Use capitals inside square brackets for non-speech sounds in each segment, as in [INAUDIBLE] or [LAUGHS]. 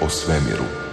o svemiru.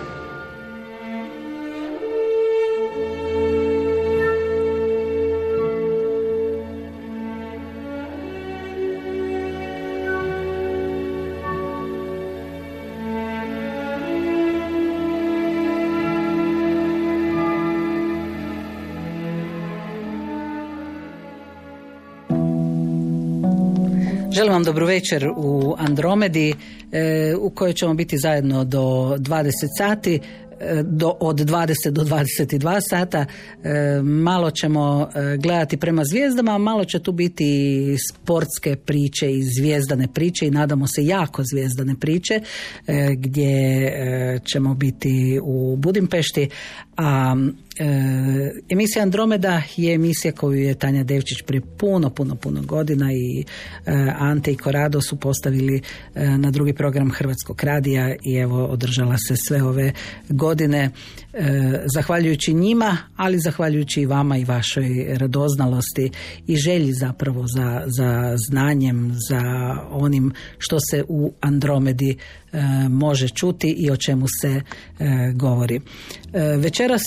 Dobro večer u Andromedi e, u kojoj ćemo biti zajedno do 20 sati e, do, od 20 do 22 sata. E, malo ćemo gledati prema zvijezdama, malo će tu biti sportske priče i zvijezdane priče i nadamo se jako zvijezdane priče gdje ćemo biti u Budimpešti a E, emisija Andromeda je emisija koju je Tanja Devčić prije puno, puno, puno godina i e, Ante i Korado su postavili e, na drugi program Hrvatskog radija i evo održala se sve ove godine. Zahvaljujući njima, ali zahvaljujući i vama i vašoj radoznalosti i želji zapravo za, za znanjem, za onim što se u Andromedi može čuti i o čemu se govori. Večeras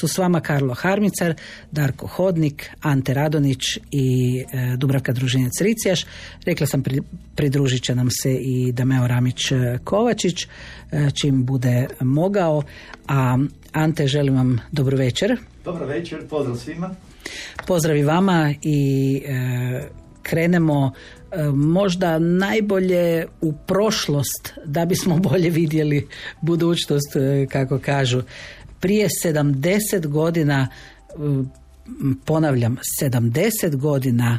su s vama Karlo Harmicar, Darko Hodnik, Ante Radonić i e, Dubravka Družinjac Ricijaš. Rekla sam pridružit će nam se i Dameo Ramić e, Kovačić e, čim bude mogao. A Ante, želim vam dobro večer. Dobro večer, pozdrav svima. Pozdrav i vama i krenemo možda najbolje u prošlost da bismo bolje vidjeli budućnost kako kažu prije 70 godina ponavljam 70 godina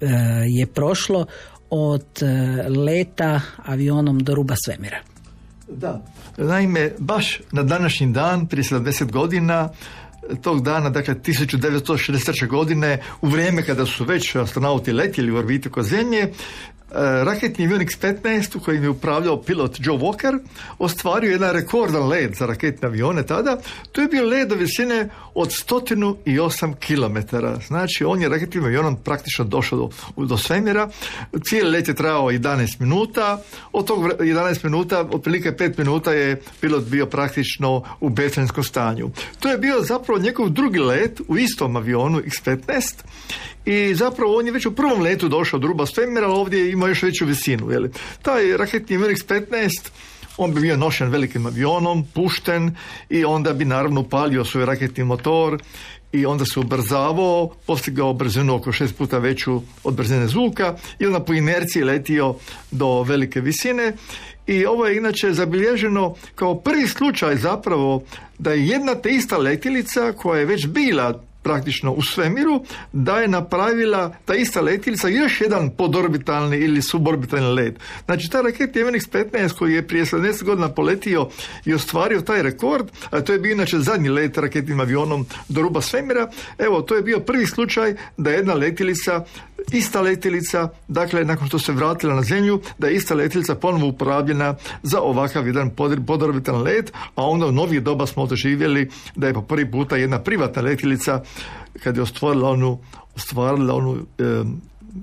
e, je prošlo od e, leta avionom do ruba svemira. Da, naime, baš na današnji dan, prije 70 godina, tog dana, dakle 1963. godine, u vrijeme kada su već astronauti letjeli u orbitu oko Zemlje, raketni avion X-15 u kojim je upravljao pilot Joe Walker ostvario jedan rekordan led za raketne avione tada. To je bio led do visine od 108 km. Znači, on je raketnim avionom praktično došao do, do svemira. Cijeli let je trajao 11 minuta. Od tog 11 minuta, otprilike 5 minuta je pilot bio praktično u besenskom stanju. To je bio zapravo njegov drugi let u istom avionu X-15 i zapravo on je već u prvom letu došao do ruba svemira, ali ovdje ima još veću visinu. Jeli. Taj raketni MX-15 on bi bio nošen velikim avionom, pušten i onda bi naravno upalio svoj raketni motor i onda se ubrzavao, postigao brzinu oko šest puta veću od brzine zvuka i onda po inerciji letio do velike visine i ovo je inače zabilježeno kao prvi slučaj zapravo da je jedna te ista letilica koja je već bila praktično u svemiru, da je napravila ta ista letilica još jedan podorbitalni ili suborbitalni let. Znači, ta raket MNX 15 koji je prije 70 godina poletio i ostvario taj rekord, a to je bio inače zadnji let raketnim avionom do ruba svemira, evo, to je bio prvi slučaj da jedna letilica ista letilica, dakle, nakon što se vratila na zemlju, da je ista letilica ponovo uporabljena za ovakav jedan podorbitan let, a onda u novije doba smo doživjeli da je po prvi puta jedna privatna letilica kad je ostvarila onu, ostvarila onu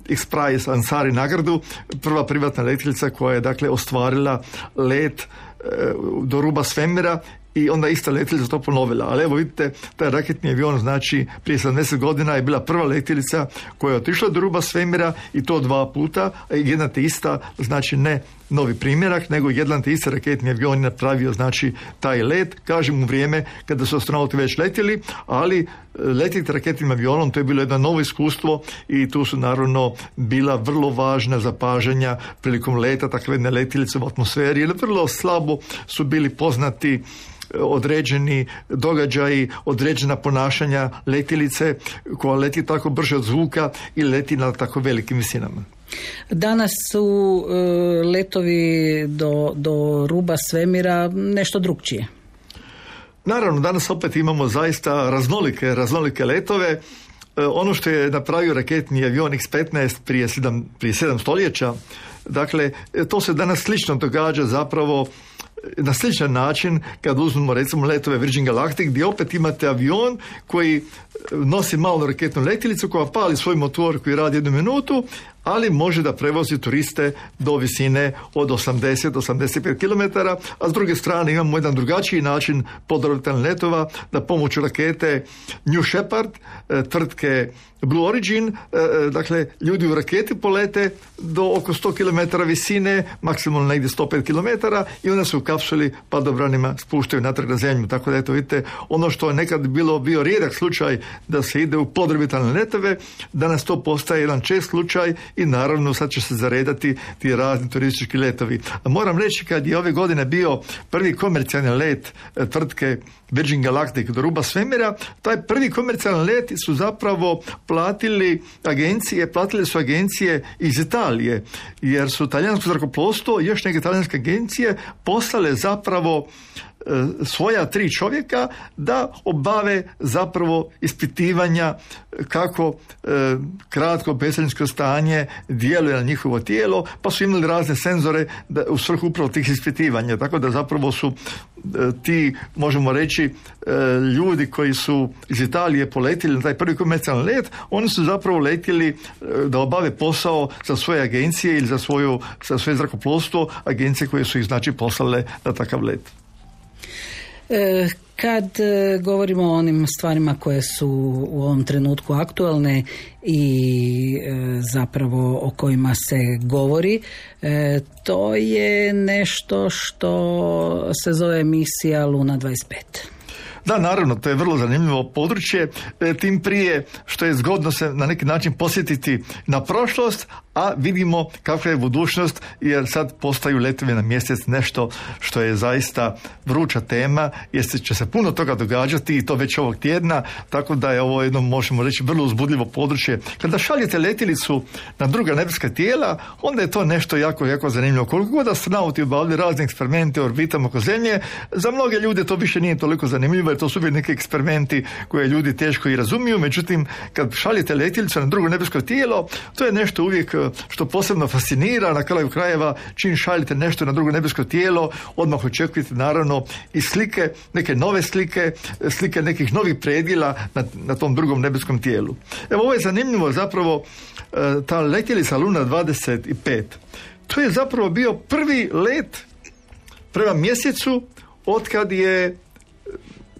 X-Prize Ansari nagradu, prva privatna letilica koja je dakle ostvarila let e, do ruba svemira i onda ista letjelica to ponovila. Ali evo vidite, taj raketni avion znači prije 70 godina je bila prva letjelica koja je otišla do ruba svemira i to dva puta, jedna te ista, znači ne novi primjerak, nego jedan te isti raketni avion je napravio znači taj let, kažem u vrijeme kada su astronauti već letjeli, ali e, letjeti raketnim avionom to je bilo jedno novo iskustvo i tu su naravno bila vrlo važna zapažanja prilikom leta takve jedne letjelice u atmosferi, jer vrlo slabo su bili poznati određeni događaji, određena ponašanja letilice koja leti tako brže od zvuka i leti na tako velikim visinama. Danas su e, letovi do, do ruba svemira nešto drugčije. Naravno, danas opet imamo zaista raznolike, raznolike letove. E, ono što je napravio raketni avion X-15 prije sedam, prije sedam stoljeća, dakle, to se danas slično događa zapravo na sličan način kad uzmemo recimo letove Virgin Galactic gdje opet imate avion koji nosi malu raketnu letjelicu koja pali svoj motor koji radi jednu minutu, ali može da prevozi turiste do visine od 80-85 km, a s druge strane imamo jedan drugačiji način podorbitalnih letova da pomoću rakete New Shepard, e, tvrtke Blue Origin, e, e, dakle ljudi u raketi polete do oko 100 km visine, maksimalno negdje 105 km i onda se u kapsuli padobranima spuštaju natrag na zemlju. Tako da eto vidite, ono što je nekad bilo bio rijedak slučaj da se ide u podorbitalne letove, danas to postaje jedan čest slučaj i naravno sad će se zaredati ti razni turistički letovi. A moram reći kad je ove godine bio prvi komercijalni let e, tvrtke Virgin Galactic do ruba svemira, taj prvi komercijalni let su zapravo platili agencije, platile su agencije iz Italije, jer su talijansko zrakoplovstvo i još neke talijanske agencije poslale zapravo svoja tri čovjeka da obave zapravo ispitivanja kako e, kratko peseljinsko stanje djeluje na njihovo tijelo, pa su imali razne senzore da, u svrhu upravo tih ispitivanja. Tako da zapravo su e, ti, možemo reći, ljudi koji su iz Italije poletili na taj prvi komercijalni let, oni su zapravo letjeli da obave posao za svoje agencije ili za, svoju, za svoje zrakoplovstvo, agencije koje su ih znači poslale na takav let. E, kad e, govorimo o onim stvarima koje su u ovom trenutku aktualne i e, zapravo o kojima se govori, to je nešto što se zove misija Luna 25. Da, naravno, to je vrlo zanimljivo područje, tim prije što je zgodno se na neki način posjetiti na prošlost, a vidimo kakva je budućnost jer sad postaju letovi na mjesec nešto što je zaista vruća tema jer će se puno toga događati i to već ovog tjedna tako da je ovo jedno možemo reći vrlo uzbudljivo područje. Kada šaljete letjelicu na druga nebeska tijela onda je to nešto jako jako zanimljivo. Koliko god astronauti obavljaju razne eksperimente u orbitama oko zemlje za mnoge ljude to više nije toliko zanimljivo jer to su uvijek neki eksperimenti koje ljudi teško i razumiju međutim kad šaljete letjelicu na drugo nebesko tijelo to je nešto uvijek što posebno fascinira na kraju krajeva čim šaljete nešto na drugo nebesko tijelo odmah očekujete naravno i slike, neke nove slike slike nekih novih predjela na, na tom drugom nebeskom tijelu. Evo ovo je zanimljivo zapravo e, ta letjelica Luna 25 to je zapravo bio prvi let prema mjesecu otkad je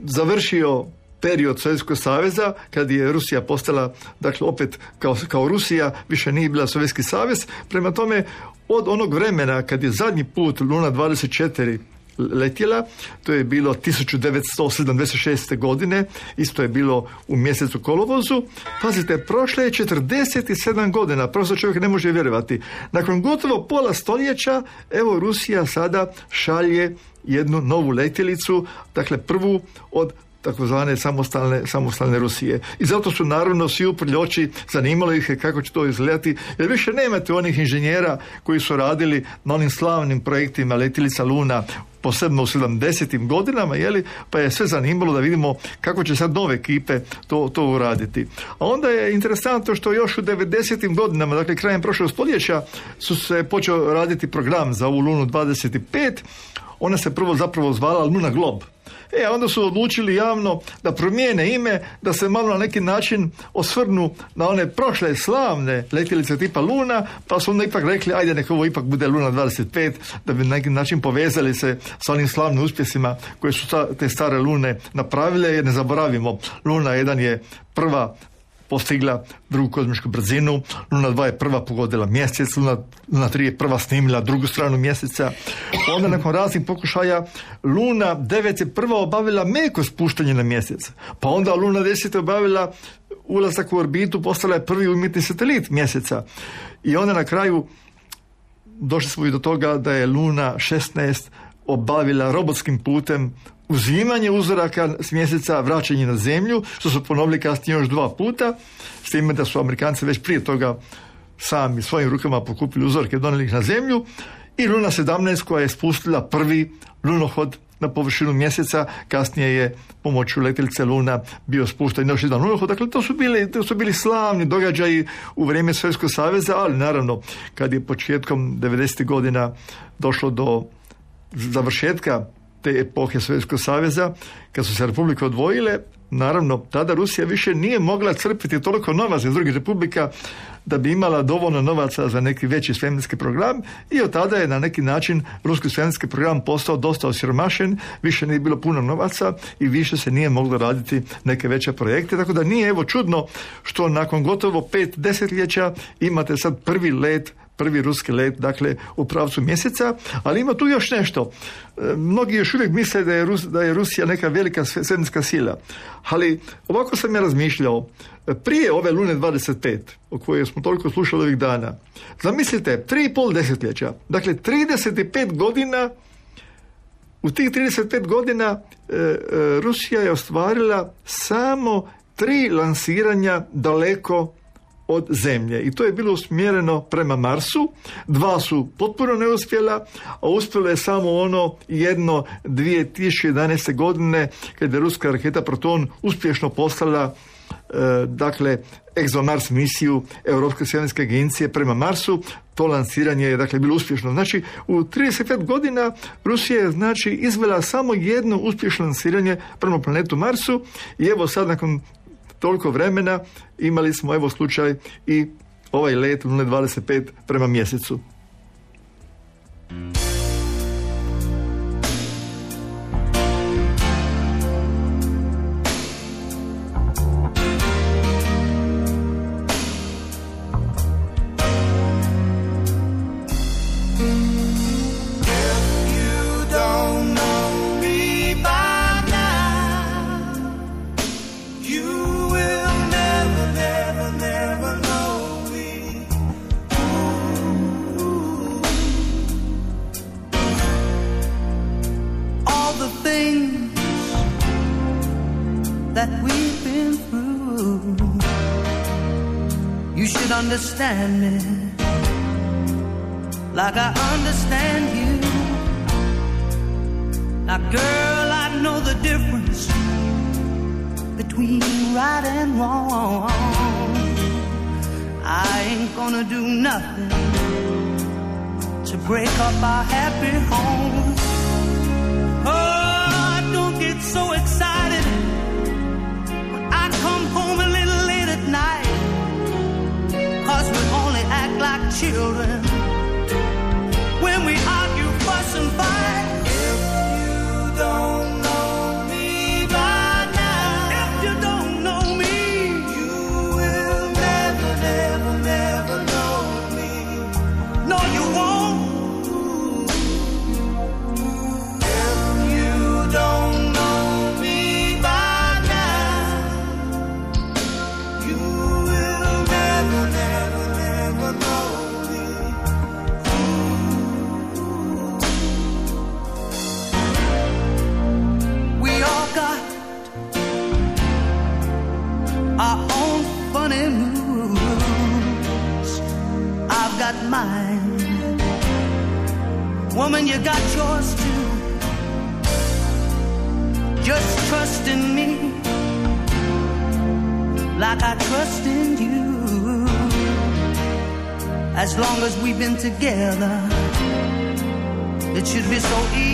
završio period Sovjetskog saveza kad je Rusija postala dakle opet kao, kao Rusija više nije bila Sovjetski savez. Prema tome od onog vremena kad je zadnji put Luna 24 letjela, to je bilo 1976. godine, isto je bilo u mjesecu kolovozu. Pazite, prošle je 47 godina, prosto čovjek ne može vjerovati. Nakon gotovo pola stoljeća, evo Rusija sada šalje jednu novu letjelicu, dakle prvu od takozvane samostalne, samostalne Rusije. I zato su naravno svi uprli oči, zanimalo ih je kako će to izgledati, jer više nemate onih inženjera koji su radili na onim slavnim projektima Letilica Luna, posebno u 70. godinama, jeli, pa je sve zanimalo da vidimo kako će sad nove ekipe to, to uraditi. A onda je interesantno što još u 90. godinama, dakle krajem prošlog stoljeća, su se počeo raditi program za ovu Lunu 25, ona se prvo zapravo zvala Luna Glob. E, onda su odlučili javno da promijene ime, da se malo na neki način osvrnu na one prošle slavne letjelice tipa Luna, pa su onda ipak rekli, ajde neka ovo ipak bude Luna 25, da bi na neki način povezali se sa onim slavnim uspjesima koje su te stare Lune napravile, jer ne zaboravimo, Luna 1 je prva postigla drugu kozmičku brzinu, Luna 2 je prva pogodila mjesec, Luna, Luna 3 je prva snimila drugu stranu mjeseca. Onda nakon raznih pokušaja Luna 9 je prva obavila meko spuštanje na mjesec. Pa onda Luna 10 je obavila ulazak u orbitu, postala je prvi umjetni satelit mjeseca. I onda na kraju došli smo i do toga da je Luna 16 obavila robotskim putem uzimanje uzoraka s mjeseca, vraćanje na zemlju, što su ponovili kasnije još dva puta, s time da su Amerikanci već prije toga sami svojim rukama pokupili uzorke, donijeli ih na zemlju i Luna 17 koja je spustila prvi lunohod na površinu mjeseca, kasnije je pomoću letjelice Luna bio spušten još jedan lunohod, dakle to su bili, to su bili slavni događaji u vrijeme Svjetskog saveza, ali naravno kad je početkom 90. godina došlo do završetka te epohe Sovjetskog saveza, kad su se republike odvojile, naravno, tada Rusija više nije mogla crpiti toliko novaca iz drugih republika da bi imala dovoljno novaca za neki veći svemirski program i od tada je na neki način ruski svemirski program postao dosta osiromašen, više nije bilo puno novaca i više se nije moglo raditi neke veće projekte, tako da nije evo čudno što nakon gotovo pet desetljeća imate sad prvi let prvi ruski let, dakle, u pravcu mjeseca, ali ima tu još nešto. E, mnogi još uvijek misle da je, Rus, da je Rusija neka velika svemirska sila, ali ovako sam ja razmišljao, prije ove Lune 25, o kojoj smo toliko slušali ovih dana, zamislite, tri i pol desetljeća, dakle 35 godina, u tih 35 godina e, e, Rusija je ostvarila samo tri lansiranja daleko od zemlje i to je bilo usmjereno prema Marsu. Dva su potpuno neuspjela, a uspjelo je samo ono jedno 2011. godine kada je ruska raketa Proton uspješno poslala e, dakle ExoMars misiju Europske svemirske agencije prema Marsu. To lansiranje je dakle bilo uspješno. Znači u 35 godina Rusija je znači izvela samo jedno uspješno lansiranje prema planetu Marsu i evo sad nakon toliko vremena imali smo evo slučaj i ovaj let 025 prema mjesecu. Understand me like I understand you. Now, girl, I know the difference between right and wrong. I ain't gonna do nothing to break up our happy home. Oh, don't get so excited when I come home like children when we argue, fuss, and fight. Mine. Woman, you got yours too. Just trust in me like I trust in you. As long as we've been together, it should be so easy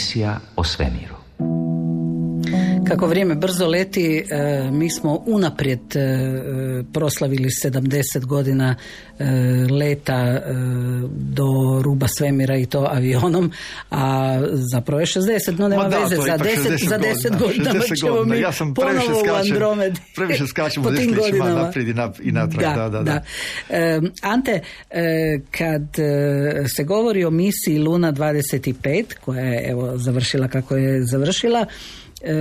Andromeda. Emisija o svemiru. Kako vrijeme brzo leti, e, mi smo unaprijed e, proslavili 70 godina e, leta do ruba svemira i to avionom, a zapravo je 60, no nema Ma da, veze, za ipak 10, za 10 godina 60 ćemo godina. mi Ja sam ponovo previše u skačem, Andromedi. previše skačem [LAUGHS] po u tim godinama. naprijed i, nap, i natrag. Da, da, da. E, Ante, kad se govori o misiji Luna 25, koja je evo završila kako je završila, e,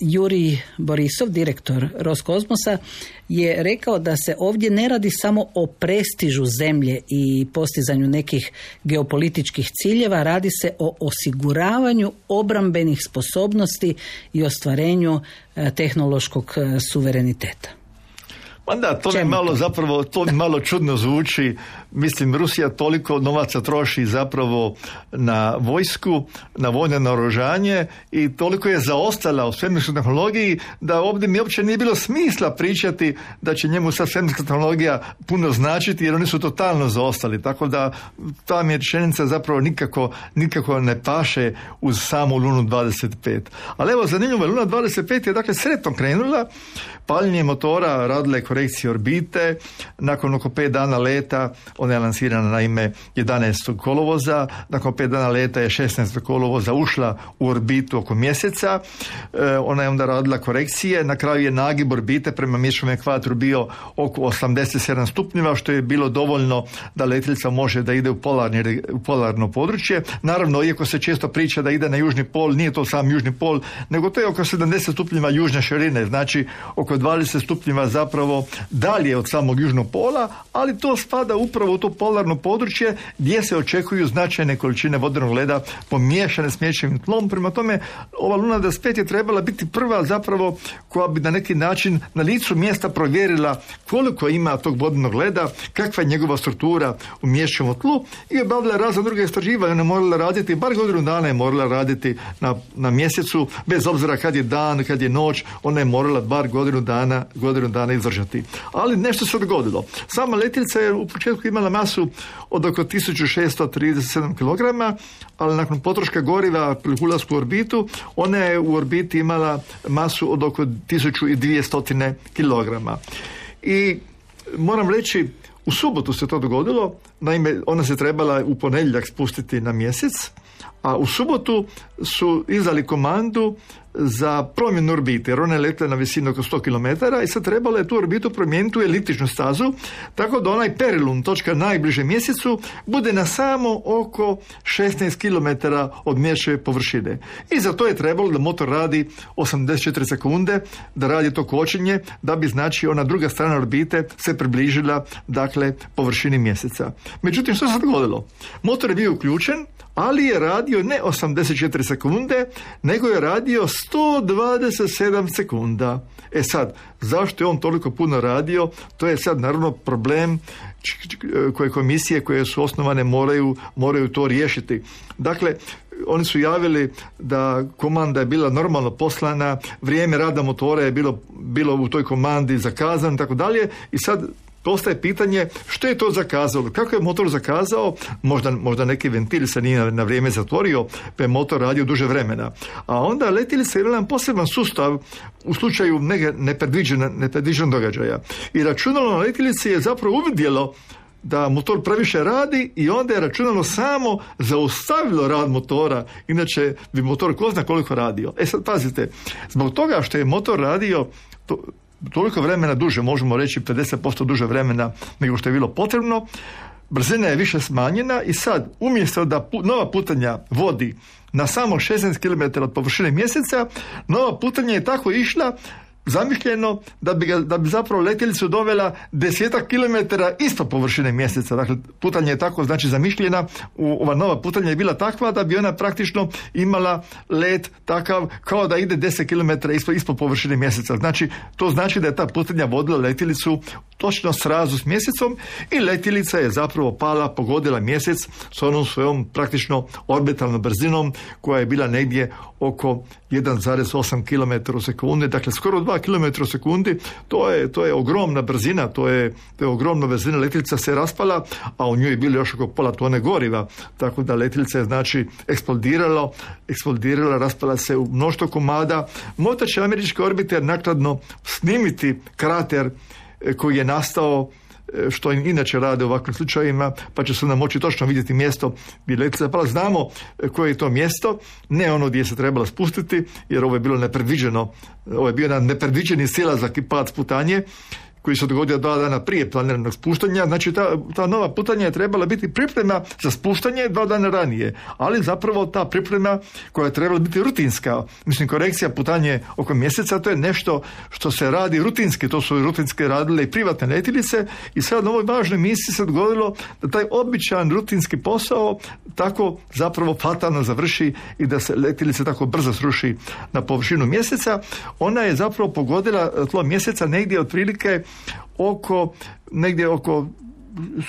Juri Borisov, direktor Roskosmosa, je rekao da se ovdje ne radi samo o prestižu zemlje i postizanju nekih geopolitičkih ciljeva, radi se o osiguravanju obrambenih sposobnosti i ostvarenju e, tehnološkog e, suvereniteta. Pa da, to mi malo to? zapravo, to mi malo čudno zvuči. Mislim, Rusija toliko novaca troši zapravo na vojsku, na vojno naoružanje i toliko je zaostala u svemirskoj tehnologiji da ovdje mi uopće nije bilo smisla pričati da će njemu sad svemirska tehnologija puno značiti jer oni su totalno zaostali. Tako da ta mi rečenica zapravo nikako, nikako ne paše uz samu Lunu 25. Ali evo, zanimljivo je, Luna 25 je dakle sretno krenula, paljenje motora radile korekcije orbite, nakon oko pet dana leta ona je lansirana na ime 11. kolovoza, nakon pet dana leta je 16. kolovoza ušla u orbitu oko mjeseca, e, ona je onda radila korekcije, na kraju je nagib orbite prema mječnom ekvatoru bio oko 87 stupnjeva, što je bilo dovoljno da letjelica može da ide u, polarni, u polarno područje. Naravno, iako se često priča da ide na južni pol, nije to sam južni pol, nego to je oko 70 stupnjeva južne širine, znači oko 20 stupnjeva zapravo dalje od samog južnog pola, ali to spada upravo u to polarno područje gdje se očekuju značajne količine vodenog leda pomiješane s mječevim tlom. Prema tome, ova Luna 25 je trebala biti prva zapravo koja bi na neki način na licu mjesta provjerila koliko ima tog vodenog leda, kakva je njegova struktura u mječevom tlu i obavila razna druga istraživanja. Ona je morala raditi, bar godinu dana je morala raditi na, na mjesecu, bez obzira kad je dan, kad je noć, ona je morala bar godinu dana, godinu dana izdržati. Ali nešto se dogodilo. Sama letjelica je u početku imala masu od oko 1637 kg, ali nakon potroška goriva pri ulasku u orbitu, ona je u orbiti imala masu od oko 1200 kg. I moram reći, u subotu se to dogodilo, naime ona se trebala u ponedjeljak spustiti na mjesec, a u subotu su izdali komandu za promjenu orbite, jer ona je na visinu oko 100 km i sad trebalo je tu orbitu promijeniti u eliptičnu stazu, tako da onaj perilum, točka najbliže mjesecu, bude na samo oko 16 km od mječeve površine. I za to je trebalo da motor radi 84 sekunde, da radi to kočenje, da bi znači ona druga strana orbite se približila dakle površini mjeseca. Međutim, što se dogodilo? Motor je bio uključen, ali je radio ne 84 sekunde, nego je radio 127 sekunda. E sad, zašto je on toliko puno radio? To je sad naravno problem č- koje komisije koje su osnovane moraju, moraju to riješiti. Dakle, oni su javili da komanda je bila normalno poslana, vrijeme rada motora je bilo, bilo u toj komandi zakazano i tako dalje i sad Postaje pitanje što je to zakazalo, kako je motor zakazao, možda, možda neki ventil se nije na, na vrijeme zatvorio, pa je motor radio duže vremena. A onda letjelica je imala jedan poseban sustav u slučaju nepredviđenog događaja. I računalo na letjelici je zapravo uvidjelo da motor previše radi i onda je računalo samo zaustavilo rad motora, inače bi motor ko zna koliko radio. E sad pazite, zbog toga što je motor radio toliko vremena duže, možemo reći 50% duže vremena nego što je bilo potrebno, brzina je više smanjena i sad umjesto da pu- nova putanja vodi na samo 16 km od površine mjeseca, nova putanja je tako išla zamišljeno da bi, ga, da bi zapravo letjelicu dovela desetak kilometara ispod površine mjeseca. Dakle, putanje je tako znači zamišljena, u, ova nova putanja je bila takva da bi ona praktično imala let takav kao da ide 10 km ispod, ispod površine mjeseca. Znači, to znači da je ta putanja vodila letjelicu točno srazu s mjesecom i letjelica je zapravo pala, pogodila mjesec s onom svojom praktično orbitalnom brzinom koja je bila negdje oko 1,8 km u sekundi, dakle skoro 2 km sekundi, to je, to je ogromna brzina, to je, to je ogromna brzina, letjelica se raspala, a u njoj je bilo još oko pola tone goriva, tako da letjelica je znači eksplodirala, eksplodirala, raspala se u mnoštvo komada. Možda će američke orbite nakladno snimiti krater e, koji je nastao što im inače rade u ovakvim slučajevima, pa će se nam moći točno vidjeti mjesto gdje letjelica pala. Znamo e, koje je to mjesto, ne ono gdje se trebala spustiti, jer ovo je bilo nepredviđeno, ovo je bio jedan nepredviđeni silazak i pad sputanje, koji se dogodio dva dana prije planiranog spuštanja, znači ta, ta nova putanja je trebala biti priprema za spuštanje dva dana ranije, ali zapravo ta priprema koja je trebala biti rutinska, mislim korekcija putanje oko mjeseca, to je nešto što se radi rutinski, to su rutinske radile i privatne letilice i sad na ovoj važnoj misiji se dogodilo da taj običan rutinski posao tako zapravo fatalno završi i da se letilica tako brzo sruši na površinu mjeseca. Ona je zapravo pogodila tlo mjeseca negdje otprilike oko negdje oko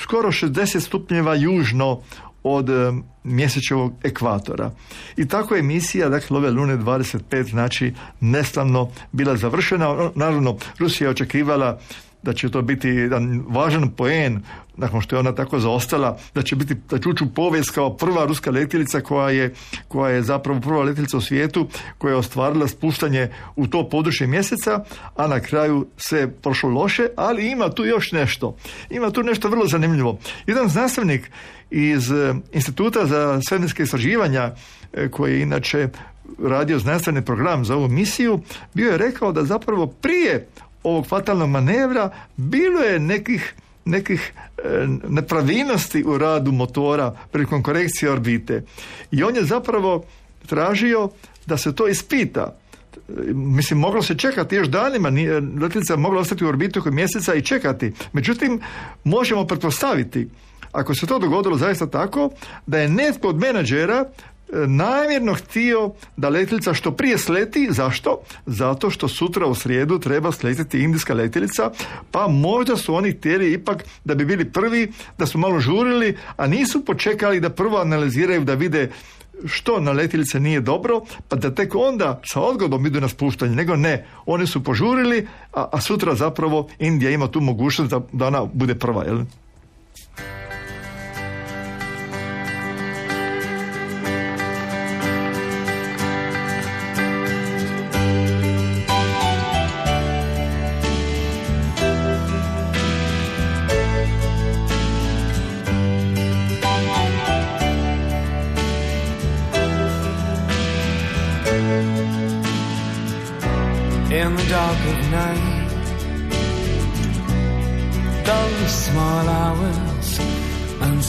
skoro 60 stupnjeva južno od e, mjesečevog ekvatora. I tako je misija, dakle, ove Lune 25, znači, neslavno bila završena. Naravno, Rusija je očekivala da će to biti jedan važan poen nakon što je ona tako zaostala, da će biti da će ući u povijest kao prva ruska letjelica koja je, koja je zapravo prva letjelica u svijetu koja je ostvarila spuštanje u to područje mjeseca, a na kraju se prošlo loše, ali ima tu još nešto. Ima tu nešto vrlo zanimljivo. Jedan znanstvenik iz e, Instituta za svemirske istraživanja e, koji je inače radio znanstveni program za ovu misiju, bio je rekao da zapravo prije ovog fatalnog manevra bilo je nekih nekih e, nepravilnosti u radu motora prilikom korekcije orbite. I on je zapravo tražio da se to ispita. Mislim, moglo se čekati još danima, letjelica mogla ostati u orbitu oko mjeseca i čekati. Međutim, možemo pretpostaviti, ako se to dogodilo zaista tako, da je netko od menadžera namjerno htio da letjelica što prije sleti. Zašto? Zato što sutra u srijedu treba sletiti indijska letjelica, pa možda su oni htjeli ipak da bi bili prvi, da su malo žurili, a nisu počekali da prvo analiziraju da vide što na letjelice nije dobro, pa da tek onda sa odgodom idu na spuštanje, nego ne. Oni su požurili, a, a sutra zapravo Indija ima tu mogućnost da, da ona bude prva. Jel?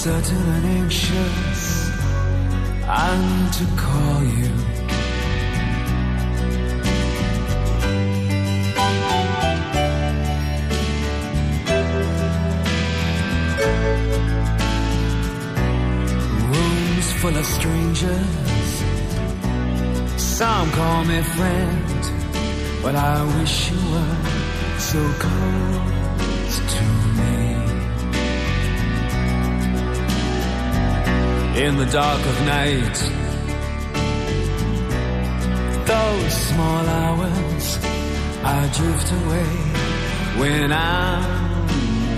Uncertain and anxious. Need to call you. Rooms full of strangers. Some call me friend, but I wish you were so close to in the dark of night. Those small hours I drift away when I'm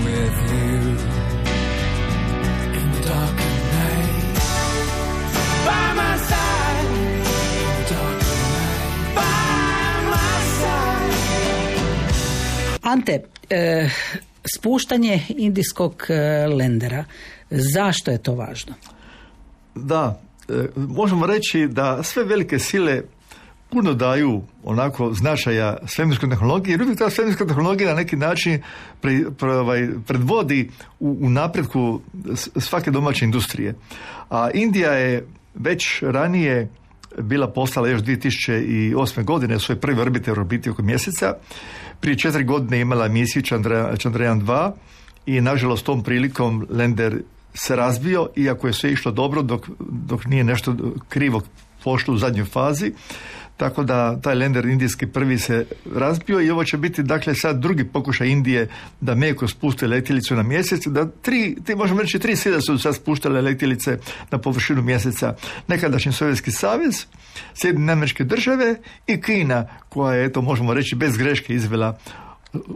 with you. In the dark of night, by my side. By my side. Ante, e, spuštanje indijskog e, lendera, zašto je to važno? Da, e, možemo reći da sve velike sile puno daju onako značaja svemirskoj tehnologiji, jer uvijek ta svemirska tehnologija na neki način pre, ovaj, predvodi u, u napretku svake domaće industrije. A Indija je već ranije bila postala još 2008. godine svoj prvi orbiter orbiti oko mjeseca. Prije četiri godine imala misiju Chandrayaan 2 i nažalost tom prilikom Lender se razbio, iako je sve išlo dobro dok, dok nije nešto krivo pošlo u zadnjoj fazi. tako da taj lender indijski prvi se razbio i ovo će biti dakle sad drugi pokušaj Indije da meko spuste letjelicu na mjesec, da tri, ti možemo reći tri sile su sad spuštale letjelice na površinu mjeseca. Nekadašnji Sovjetski savez, Sjedinjene američke države i Kina koja je, eto možemo reći, bez greške izvela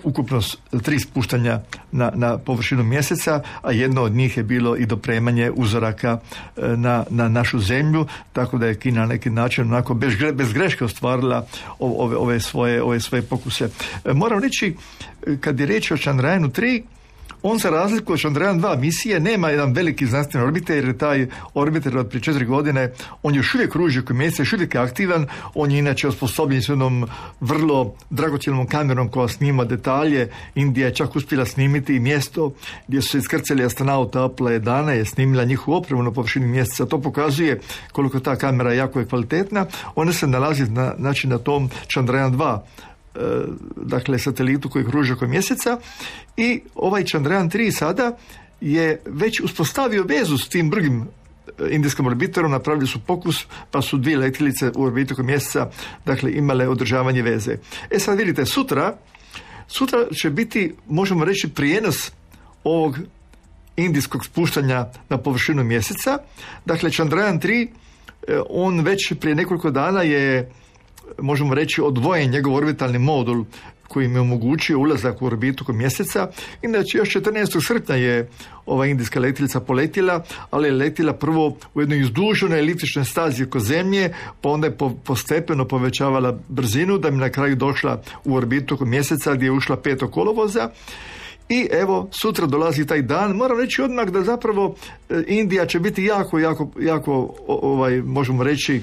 ukupno tri spuštanja na, na površinu mjeseca, a jedno od njih je bilo i dopremanje uzoraka e, na, na našu zemlju, tako da je Kina na neki način onako bez, bez greške ostvarila ove, ove, svoje, ove svoje pokuse. E, moram reći, e, kad je riječ o Chandrayanu 3, on za razliku od Chandrayaan 2 misije nema jedan veliki znanstveni orbiter jer je taj orbiter od prije četiri godine on još uvijek kruži oko mjeseca, još uvijek je aktivan, on je inače osposobljen s jednom vrlo dragocjenom kamerom koja snima detalje. Indija je čak uspjela snimiti mjesto gdje su se iskrcali astronauta Apollo 11 je snimila njihovu opremu na površini mjeseca. To pokazuje koliko ta kamera jako je kvalitetna. Ona se nalazi na, znači, na tom Chandrayaan 2 E, dakle satelitu koji kruži oko mjeseca i ovaj Chandrayaan 3 sada je već uspostavio vezu s tim drugim e, indijskom orbitorom, napravili su pokus, pa su dvije letilice u orbitu oko mjeseca, dakle imale održavanje veze. E sad vidite, sutra, sutra će biti, možemo reći, prijenos ovog indijskog spuštanja na površinu mjeseca. Dakle, Chandrayaan 3, e, on već prije nekoliko dana je možemo reći odvojen njegov orbitalni modul koji je omogućio ulazak u orbitu kod mjeseca. Inače, još 14. srpnja je ova indijska letilica poletila, ali je letila prvo u jednoj izduženoj eliptičnoj stazi oko zemlje, pa onda je postepeno povećavala brzinu da bi na kraju došla u orbitu kod mjeseca gdje je ušla peto kolovoza. I evo, sutra dolazi taj dan. Moram reći odmah da zapravo e, Indija će biti jako, jako, jako, ovaj, možemo reći, e,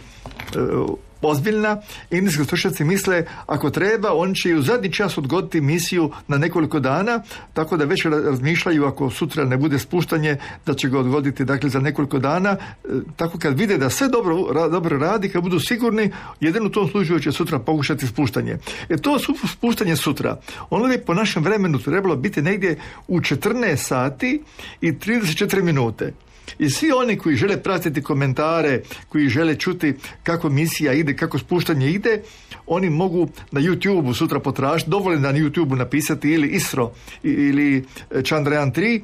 ozbiljna. Indijski stručnjaci misle ako treba, oni će i u zadnji čas odgoditi misiju na nekoliko dana, tako da već razmišljaju ako sutra ne bude spuštanje, da će ga odgoditi dakle za nekoliko dana. E, tako kad vide da sve dobro, dobro radi, kad budu sigurni, jedino u tom slučaju će sutra pokušati spuštanje. E to spuštanje sutra. Ono bi po našem vremenu trebalo biti negdje u 14 sati i 34 minute. I svi oni koji žele pratiti komentare, koji žele čuti kako misija ide, kako spuštanje ide, oni mogu na YouTube sutra potražiti, dovoljno na YouTube napisati ili ISRO ili Chandrayaan 3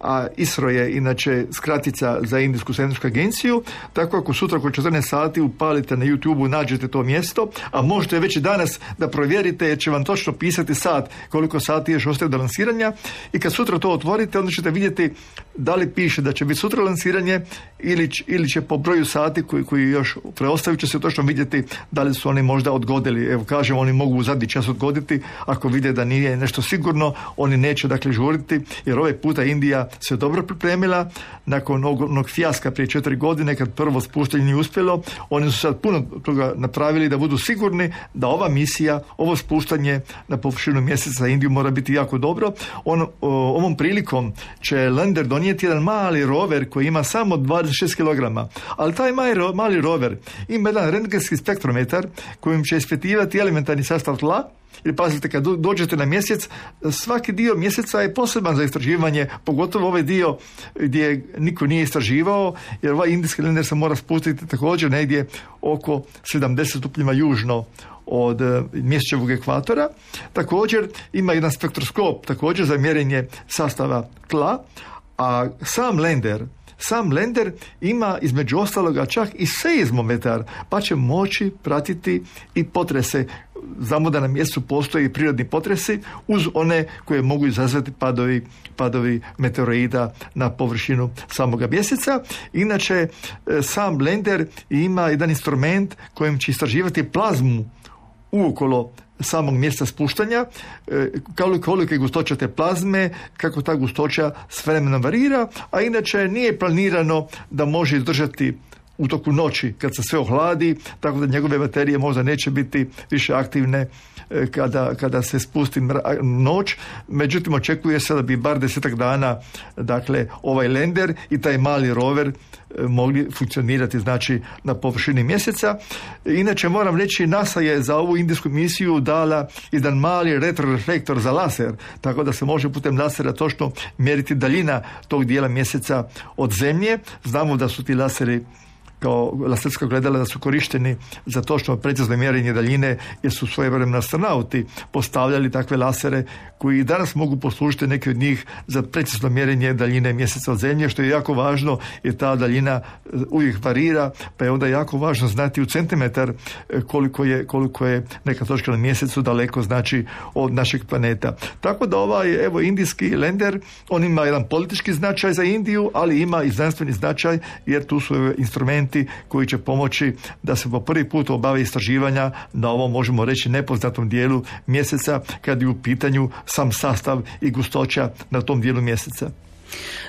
a ISRO je inače skratica za Indijsku svemirsku agenciju, tako ako sutra oko 14 sati upalite na YouTube nađete to mjesto, a možete već i danas da provjerite jer će vam točno pisati sat koliko sati još ostaje do lansiranja i kad sutra to otvorite onda ćete vidjeti da li piše da će biti sutra lansiranje ili, ili će po broju sati koji, koji još preostaju će se točno vidjeti da li su oni možda odgodili. Evo kažem, oni mogu u zadnji čas odgoditi ako vide da nije nešto sigurno, oni neće dakle žuriti jer ovaj puta Indija se dobro pripremila nakon onog fijaska prije četiri godine kad prvo spuštanje nije uspjelo. Oni su sad puno toga napravili da budu sigurni da ova misija, ovo spuštanje na površinu mjeseca Indiju mora biti jako dobro. On, ovom prilikom će Lander donijeti jedan mali rover koji ima samo 26 kg. Ali taj mali, rover ima jedan rentgenski spektrometar kojim će ispitivati elementarni sastav tla jer pazite, kad dođete na mjesec, svaki dio mjeseca je poseban za istraživanje, pogotovo ovaj dio gdje niko nije istraživao, jer ovaj indijski lender se mora spustiti također negdje oko 70 stupnjeva južno od e, mjesečevog ekvatora. Također ima jedan spektroskop također za mjerenje sastava tla, a sam lender sam lender ima između ostaloga čak i seizmometar, pa će moći pratiti i potrese znamo da na mjestu postoji prirodni potresi uz one koje mogu izazvati padovi, padovi meteoroida na površinu samoga mjeseca. Inače, e, sam blender ima jedan instrument kojim će istraživati plazmu uokolo samog mjesta spuštanja, e, koliko je gustoća te plazme, kako ta gustoća s vremenom varira, a inače nije planirano da može izdržati u toku noći kad se sve ohladi, tako da njegove baterije možda neće biti više aktivne e, kada, kada se spusti noć. Međutim, očekuje se da bi bar desetak dana dakle, ovaj lender i taj mali rover e, mogli funkcionirati znači na površini mjeseca. Inače moram reći NASA je za ovu indijsku misiju dala jedan mali retroreflektor za laser, tako da se može putem lasera točno mjeriti daljina tog dijela mjeseca od zemlje. Znamo da su ti laseri kao laserska gledala da su korišteni za točno precizno mjerenje daljine jer su svojevremeno astronauti postavljali takve lasere koji i danas mogu poslužiti neki od njih za precizno mjerenje daljine mjeseca od zemlje što je jako važno jer ta daljina e, uvijek varira pa je onda jako važno znati u centimetar e, koliko je, koliko je neka točka na mjesecu daleko znači od našeg planeta. Tako da ovaj evo indijski lender on ima jedan politički značaj za Indiju ali ima i znanstveni značaj jer tu su instrumenti koji će pomoći da se po prvi put obave istraživanja na ovom možemo reći nepoznatom dijelu mjeseca kad je u pitanju sam sastav i gustoća na tom dijelu mjeseca.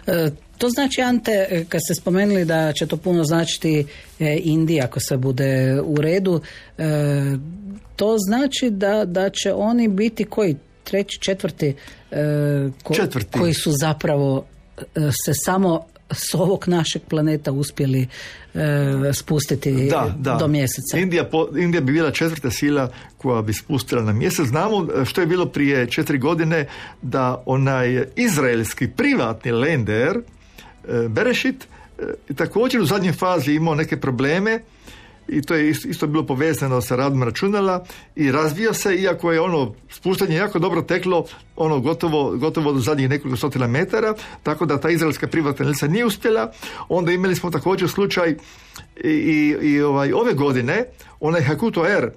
E, to znači, Ante, kad ste spomenuli da će to puno značiti e, Indija ako se bude u redu, e, to znači da, da će oni biti koji treći, četvrti, četvrti. koji su zapravo se samo s ovog našeg planeta uspjeli e, spustiti do mjeseca. Indija, po, Indija bi bila četvrta sila koja bi spustila na mjesec. Znamo e, što je bilo prije četiri godine da onaj izraelski privatni lender e, Berešit e, također u zadnjoj fazi imao neke probleme i to je isto bilo povezano sa radom računala i razvio se, iako je ono spuštanje jako dobro teklo, ono gotovo, gotovo do zadnjih nekoliko stotina metara, tako da ta izraelska privatna lica nije uspjela. Onda imali smo također slučaj i, i, i ovaj, ove godine, onaj Hakuto R,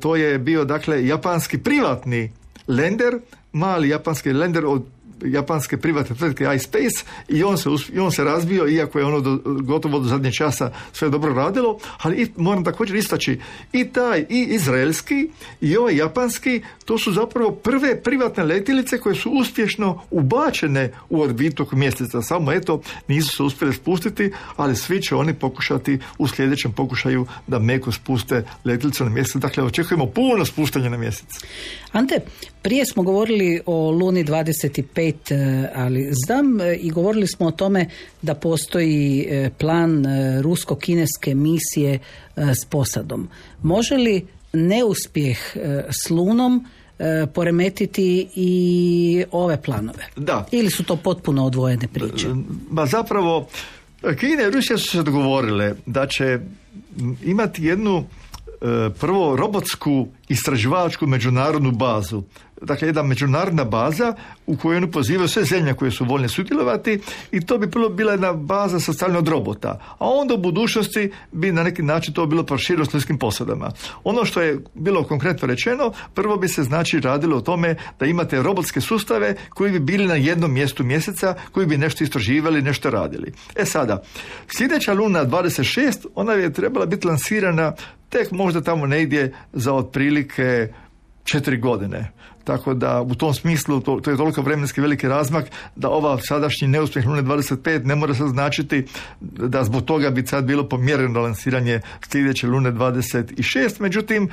to je bio dakle japanski privatni lender, mali japanski lender od japanske privatne tvrtke iSpace i on se, i on se razbio, iako je ono do, gotovo do zadnje časa sve dobro radilo, ali moram također istaći i taj i izraelski i ovaj japanski, to su zapravo prve privatne letilice koje su uspješno ubačene u orbitu mjeseca. Samo eto, nisu se uspjeli spustiti, ali svi će oni pokušati u sljedećem pokušaju da meko spuste letilicu na mjesec. Dakle, očekujemo puno spuštanja na mjesec. Ante, prije smo govorili o Luni 25, e, ali znam e, i govorili smo o tome da postoji e, plan rusko-kineske misije s posadom. Može li neuspjeh s Lunom poremetiti i ove planove? Da. Ili su to potpuno odvojene priče? Ba zapravo, Kina i Rusija su se dogovorile da će imati jednu prvo robotsku istraživačku međunarodnu bazu dakle jedna međunarodna baza u kojoj oni pozivaju sve zemlje koje su voljne sudjelovati i to bi bilo bila jedna baza sastavljena od robota. A onda u budućnosti bi na neki način to bilo prošireno s ljudskim posadama. Ono što je bilo konkretno rečeno, prvo bi se znači radilo o tome da imate robotske sustave koji bi bili na jednom mjestu mjeseca, koji bi nešto istraživali, nešto radili. E sada, sljedeća luna 26, ona je trebala biti lansirana tek možda tamo negdje za otprilike četiri godine. Tako da u tom smislu to, to je toliko vremenski veliki razmak da ova sadašnji neuspjeh Lune 25 ne mora se značiti da zbog toga bi sad bilo pomjereno lansiranje sljedeće Lune 26. Međutim,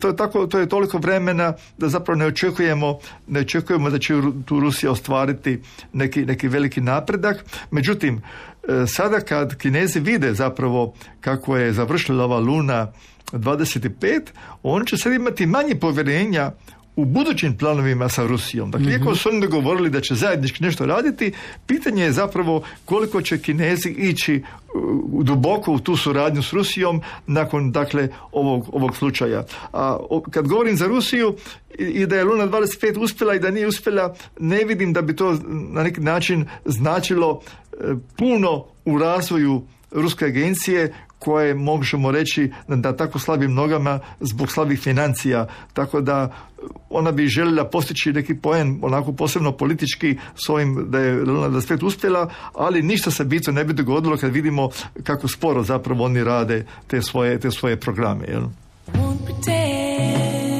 to je, tako, to je toliko vremena da zapravo ne očekujemo, ne očekujemo da će tu Rusija ostvariti neki, neki veliki napredak. Međutim, e, sada kad Kinezi vide zapravo kako je završila ova Luna 25, on će sad imati manje povjerenja u budućim planovima sa Rusijom. Dakle, mm iako su oni dogovorili da će zajednički nešto raditi, pitanje je zapravo koliko će Kinezi ići uh, duboko u tu suradnju s Rusijom nakon dakle ovog, ovog slučaja. A kad govorim za Rusiju i, da je Luna 25 uspjela i da nije uspjela, ne vidim da bi to na neki način značilo uh, puno u razvoju ruske agencije koje možemo reći da tako slabim nogama zbog slabih financija. Tako da ona bi željela postići neki poen onako posebno politički s ovim da je da svijet uspjela, ali ništa se bitno ne bi dogodilo kad vidimo kako sporo zapravo oni rade te svoje, te svoje programe. Jel? pretend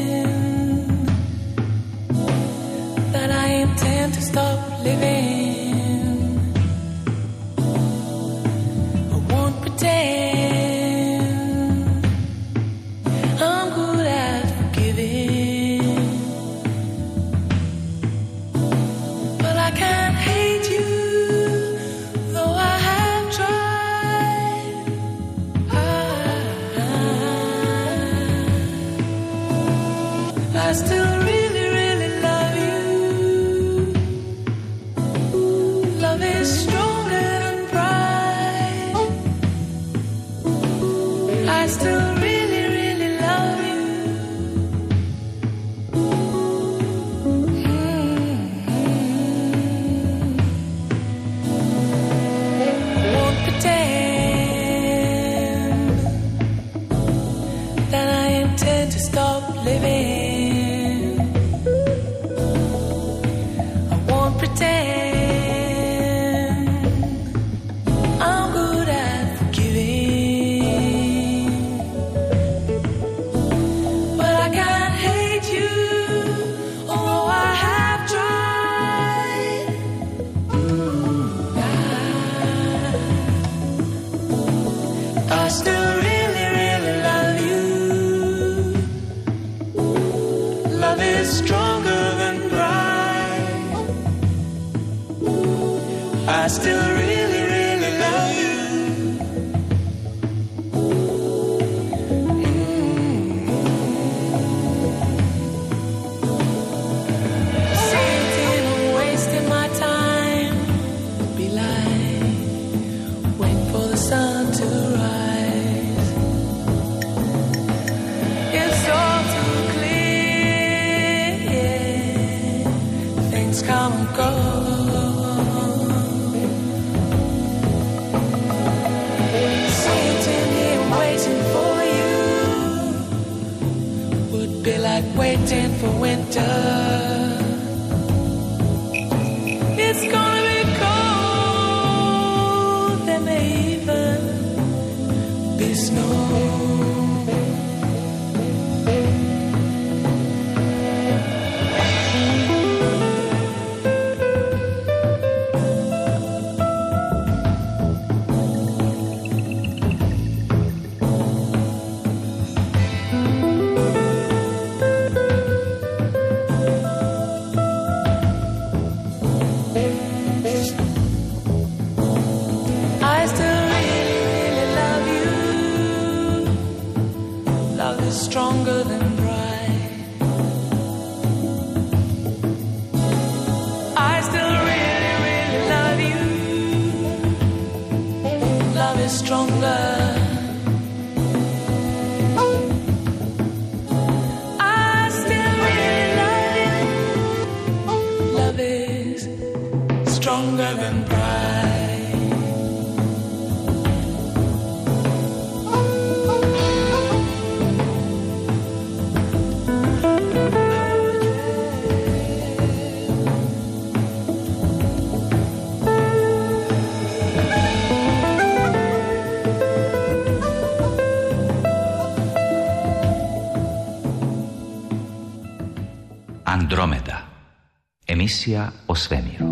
Emisija o svemiru.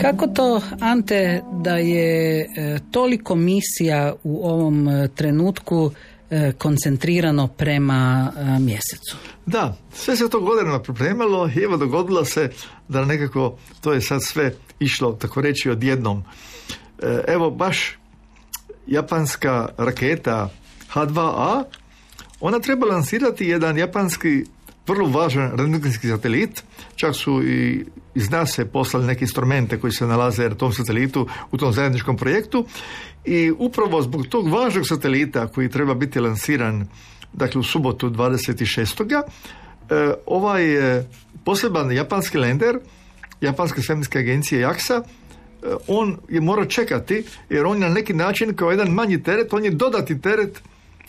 Kako to, Ante, da je e, toliko misija u ovom e, trenutku e, koncentrirano prema mjesecu? Da, sve se to godinama pripremalo i evo dogodilo se da nekako to je sad sve išlo, tako reći, odjednom. Evo baš japanska raketa H2A, ona treba lansirati jedan japanski vrlo važan rentgenski satelit, čak su i iz NASA poslali neke instrumente koji se nalaze na tom satelitu u tom zajedničkom projektu i upravo zbog tog važnog satelita koji treba biti lansiran dakle u subotu 26. E, ovaj poseban japanski lender japanske svemirske agencije JAXA e, on je morao čekati jer on je na neki način kao jedan manji teret, on je dodati teret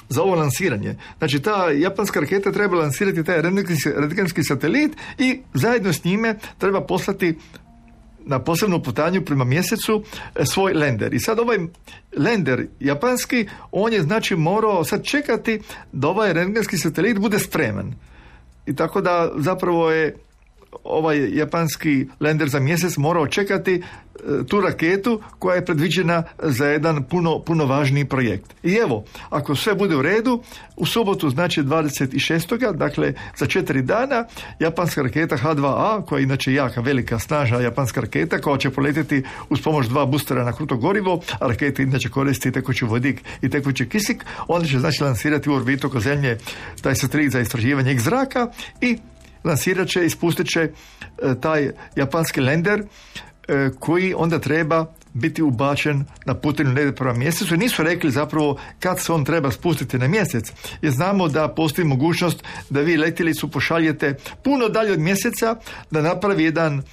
za ovo lansiranje. Znači ta japanska raketa treba lansirati taj rentgenski satelit i zajedno s njime treba poslati na posebnu putanju prema mjesecu e, svoj lender. I sad ovaj lender japanski, on je znači morao sad čekati da ovaj rentgenski satelit bude spreman. I tako da zapravo je ovaj japanski lender za mjesec morao čekati tu raketu koja je predviđena za jedan puno, puno važniji projekt. I evo, ako sve bude u redu, u subotu znači 26. dakle za četiri dana japanska raketa H2A koja je inače jaka, velika, snažna japanska raketa koja će poletiti uz pomoć dva boostera na kruto gorivo, a raketa inače koristi tekući vodik i tekući kisik, onda će znači lansirati u orbitu oko zemlje taj satelit za istraživanje X zraka i lansirat će i spustit će e, taj japanski lender e, koji onda treba biti ubačen na putanju negdje prema mjesecu nisu rekli zapravo kad se on treba spustiti na mjesec. Jer znamo da postoji mogućnost da vi letjelicu pošaljete puno dalje od mjeseca da napravi jedan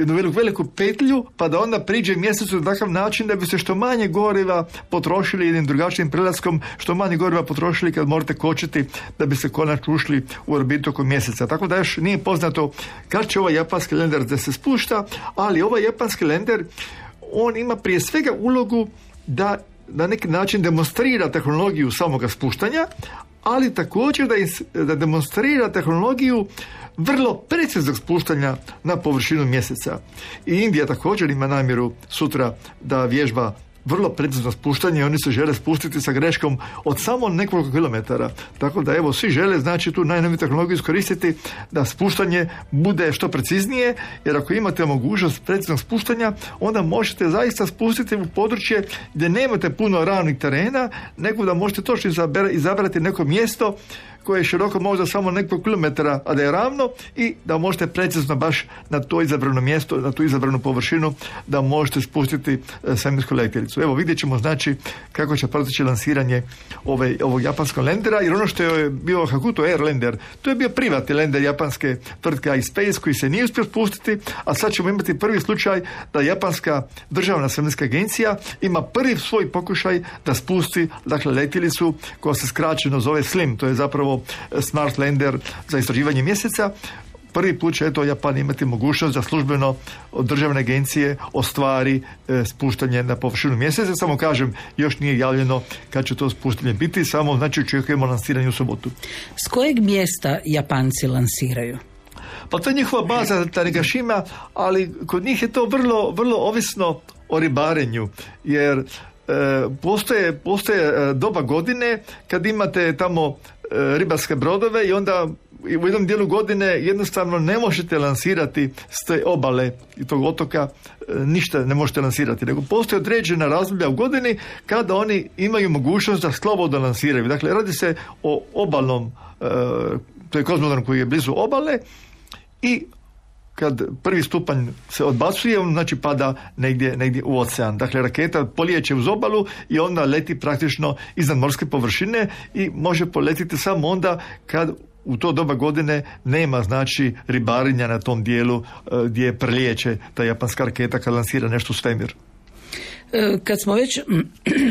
jednu veliku, veliku petlju, pa da onda priđe mjesecu na takav način da bi se što manje goriva potrošili jednim drugačijim prelaskom, što manje goriva potrošili kad morate kočiti da bi se konačno ušli u orbitu oko mjeseca. Tako da još nije poznato kad će ovaj japanski lender da se spušta, ali ovaj japanski lender on ima prije svega ulogu da na neki način demonstrira tehnologiju samoga spuštanja, ali također da, is- da demonstrira tehnologiju vrlo preciznog spuštanja na površinu mjeseca. I Indija također ima namjeru sutra da vježba vrlo precizno spuštanje i oni se žele spustiti sa greškom od samo nekoliko kilometara. Tako da evo svi žele znači tu najnoviju tehnologiju iskoristiti da spuštanje bude što preciznije jer ako imate mogućnost preciznog spuštanja onda možete zaista spustiti u područje gdje nemate puno ravnih terena nego da možete točno izabrati neko mjesto koje je široko možda samo nekoliko kilometara, a da je ravno i da možete precizno baš na to izabrano mjesto, na tu izabranu površinu, da možete spustiti e, svemirsku letjelicu. Evo vidjet ćemo znači kako će proteći lansiranje ove, ovog japanskog lendera, jer ono što je bio Hakuto Air lender, to je bio privatni lender japanske tvrtke iSpace koji se nije uspio spustiti, a sad ćemo imati prvi slučaj da japanska državna svemirska agencija ima prvi svoj pokušaj da spusti dakle letjelicu koja se skraćeno zove SLIM, to je zapravo e, Smart Lander za istraživanje mjeseca. Prvi put će eto Japan imati mogućnost da službeno od državne agencije ostvari e, spuštanje na površinu mjeseca. Samo kažem, još nije javljeno kad će to spuštanje biti, samo znači očekujemo lansiranje u sobotu. S kojeg mjesta Japanci lansiraju? Pa to je njihova baza Tanegashima, ali kod njih je to vrlo, vrlo ovisno o ribarenju, jer e, postoje, postoje e, doba godine kad imate tamo ribarske brodove i onda u jednom dijelu godine jednostavno ne možete lansirati s te obale i tog otoka e, ništa ne možete lansirati, nego postoje određena razdoblja u godini kada oni imaju mogućnost da slobodno lansiraju. Dakle, radi se o obalnom, e, to je kozmodrom koji je blizu obale i kad prvi stupanj se odbacuje, on znači pada negdje, negdje u ocean. Dakle, raketa polijeće uz obalu i onda leti praktično iznad morske površine i može poletiti samo onda kad u to doba godine nema znači ribarenja na tom dijelu e, gdje prelijeće ta japanska raketa kad lansira nešto u svemir. E, Kad smo već,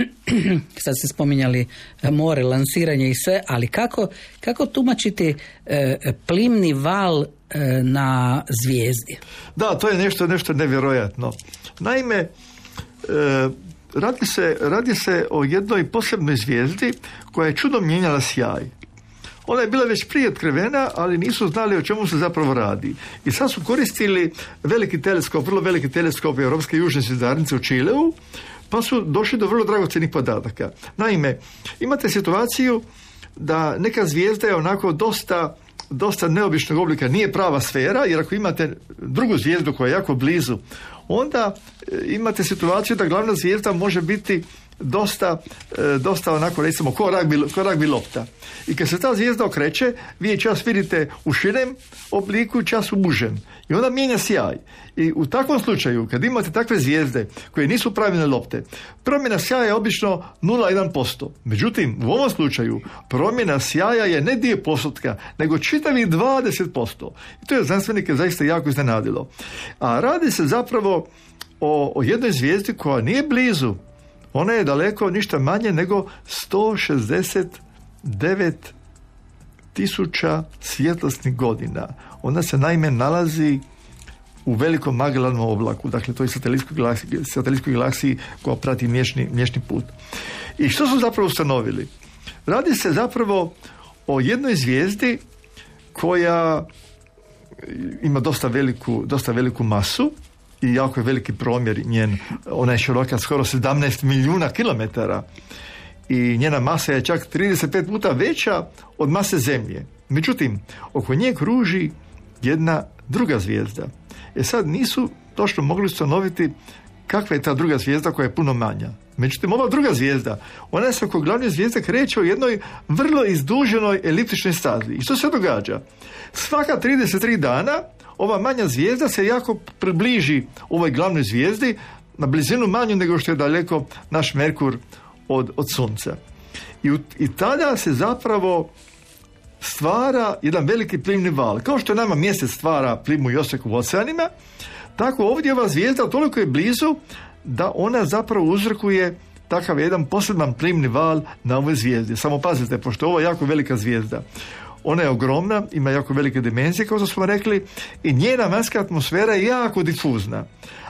[CLEARS THROAT] sad ste spominjali e, more, lansiranje i sve, ali kako, kako tumačiti plimni val na zvijezdi? Da, to je nešto, nešto nevjerojatno. Naime, e, radi, se, radi se o jednoj posebnoj zvijezdi koja je čudom mijenjala sjaj. Ona je bila već prije otkrivena, ali nisu znali o čemu se zapravo radi. I sad su koristili veliki teleskop, vrlo veliki teleskop Europske južne zvjezdarnice u Čileu, pa su došli do vrlo dragocjenih podataka. Naime, imate situaciju da neka zvijezda je onako dosta dosta neobičnog oblika, nije prava sfera, jer ako imate drugu zvijezdu koja je jako blizu, onda e, imate situaciju da glavna zvijezda može biti dosta, e, dosta onako recimo ko ragbi, ko ragbi lopta. I kad se ta zvijezda okreće, vi je čas vidite u širem obliku, čas u užem. I onda mijenja sjaj. I u takvom slučaju, kad imate takve zvijezde koje nisu pravilne lopte, promjena sjaja je obično 0,1%. Međutim, u ovom slučaju promjena sjaja je ne dio postotka, nego čitavih 20%. I to je znanstvenike zaista jako iznenadilo. A radi se zapravo o, o jednoj zvijezdi koja nije blizu. Ona je daleko ništa manje nego 169 tisuća svjetlosnih godina. Ona se naime nalazi u velikom Magellanom oblaku, dakle to je satelitskoj galaksiji, satelitskoj galaksiji koja prati mješni, mješni put. I što su zapravo ustanovili? Radi se zapravo o jednoj zvijezdi koja ima dosta veliku, dosta veliku masu i jako je veliki promjer njen. Ona je široka skoro 17 milijuna kilometara i njena masa je čak 35 puta veća od mase Zemlje. Međutim, oko nje kruži jedna druga zvijezda. E sad nisu točno mogli ustanoviti kakva je ta druga zvijezda koja je puno manja. Međutim, ova druga zvijezda, ona se oko glavne zvijezde kreće u jednoj vrlo izduženoj eliptičnoj stazi. I što se događa? Svaka 33 dana ova manja zvijezda se jako približi ovoj glavnoj zvijezdi na blizinu manju nego što je daleko naš Merkur od, od Sunca. I, I tada se zapravo stvara jedan veliki plimni val. Kao što nama mjesec stvara plimu i osek u oceanima, Tako ovdje ova zvijezda toliko je blizu da ona zapravo uzrokuje takav jedan poseban plimni val na ovoj zvijezdi. Samo pazite, pošto je ovo jako velika zvijezda. Ona je ogromna, ima jako velike dimenzije, kao što smo rekli, i njena vanjska atmosfera je jako difuzna.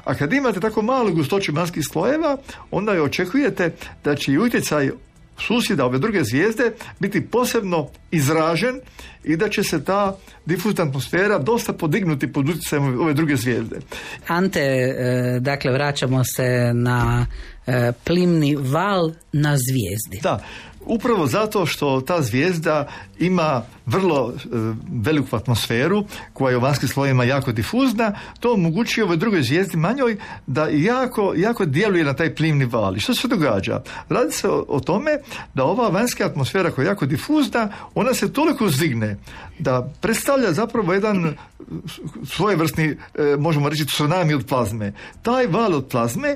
A kad imate tako malu gustoću vanjskih slojeva, onda je očekujete da će i utjecaj susjeda ove druge zvijezde biti posebno izražen i da će se ta difuzna atmosfera dosta podignuti pod utjecajem ove druge zvijezde. Ante, e, dakle, vraćamo se na e, plimni val na zvijezdi. Da, upravo zato što ta zvijezda ima vrlo e, veliku atmosferu koja je u vanjskim slojima jako difuzna, to omogućuje ovoj drugoj zvijezdi manjoj da jako, jako djeluje na taj plimni val. I što se događa? Radi se o, o tome da ova vanjska atmosfera koja je jako difuzna, ona se toliko zigne da predstavlja zapravo jedan svojevrsni, e, možemo reći, tsunami od plazme. Taj val od plazme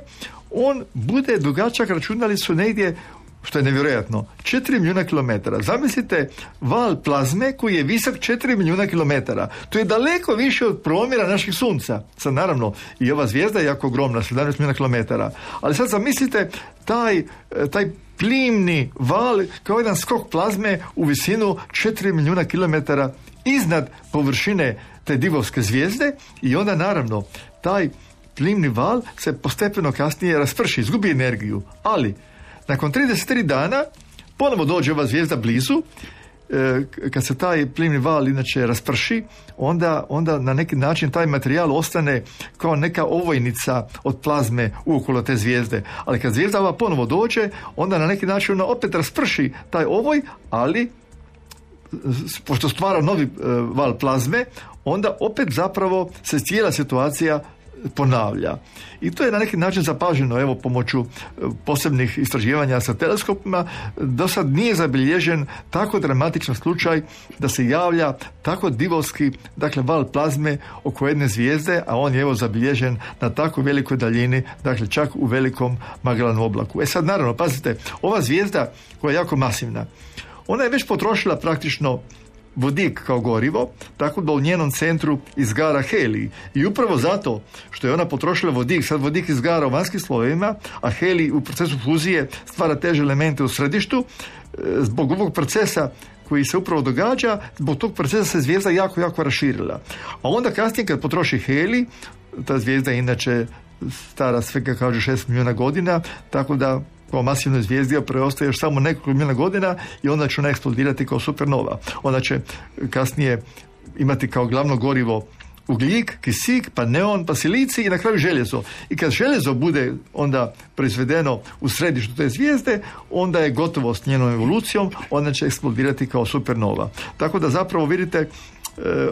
on bude dugačak, računali su negdje što je nevjerojatno, 4 milijuna kilometara. Zamislite val plazme koji je visok 4 milijuna kilometara. To je daleko više od promjera naših sunca. Sad naravno i ova zvijezda je jako ogromna, 17 milijuna kilometara. Ali sad zamislite taj, e, taj plimni val kao jedan skok plazme u visinu 4 milijuna kilometara iznad površine te divovske zvijezde i onda naravno taj plimni val se postepeno kasnije rasprši, izgubi energiju, ali nakon 33 dana ponovo dođe ova zvijezda blizu, e, kad se taj plimni val inače rasprši, onda, onda na neki način taj materijal ostane kao neka ovojnica od plazme okolo te zvijezde. Ali kad zvijezda ova ponovo dođe, onda na neki način ona opet rasprši taj ovoj, ali pošto stvara novi e, val plazme, onda opet zapravo se cijela situacija ponavlja. I to je na neki način zapaženo evo pomoću e, posebnih istraživanja sa teleskopima. Do sad nije zabilježen tako dramatičan slučaj da se javlja tako divovski dakle val plazme oko jedne zvijezde, a on je evo zabilježen na tako velikoj daljini, dakle čak u velikom Magellanom oblaku. E sad naravno, pazite, ova zvijezda koja je jako masivna, ona je već potrošila praktično vodik kao gorivo, tako da u njenom centru izgara helij. I upravo zato što je ona potrošila vodik, sad vodik izgara u vanjskim slovima, a helij u procesu fuzije stvara teže elemente u središtu, e, zbog ovog procesa koji se upravo događa, zbog tog procesa se zvijezda jako, jako raširila. A onda kasnije kad potroši heli, ta zvijezda je inače stara svega kažu 6 milijuna godina, tako da kao masivnoj zvijezdi preostaje još samo nekoliko milijuna godina i onda će ona eksplodirati kao supernova. Ona će kasnije imati kao glavno gorivo ugljik, kisik, pa neon, pa silici i na kraju željezo. I kad željezo bude onda proizvedeno u središtu te zvijezde, onda je gotovo s njenom evolucijom, ona će eksplodirati kao supernova. Tako da zapravo vidite E,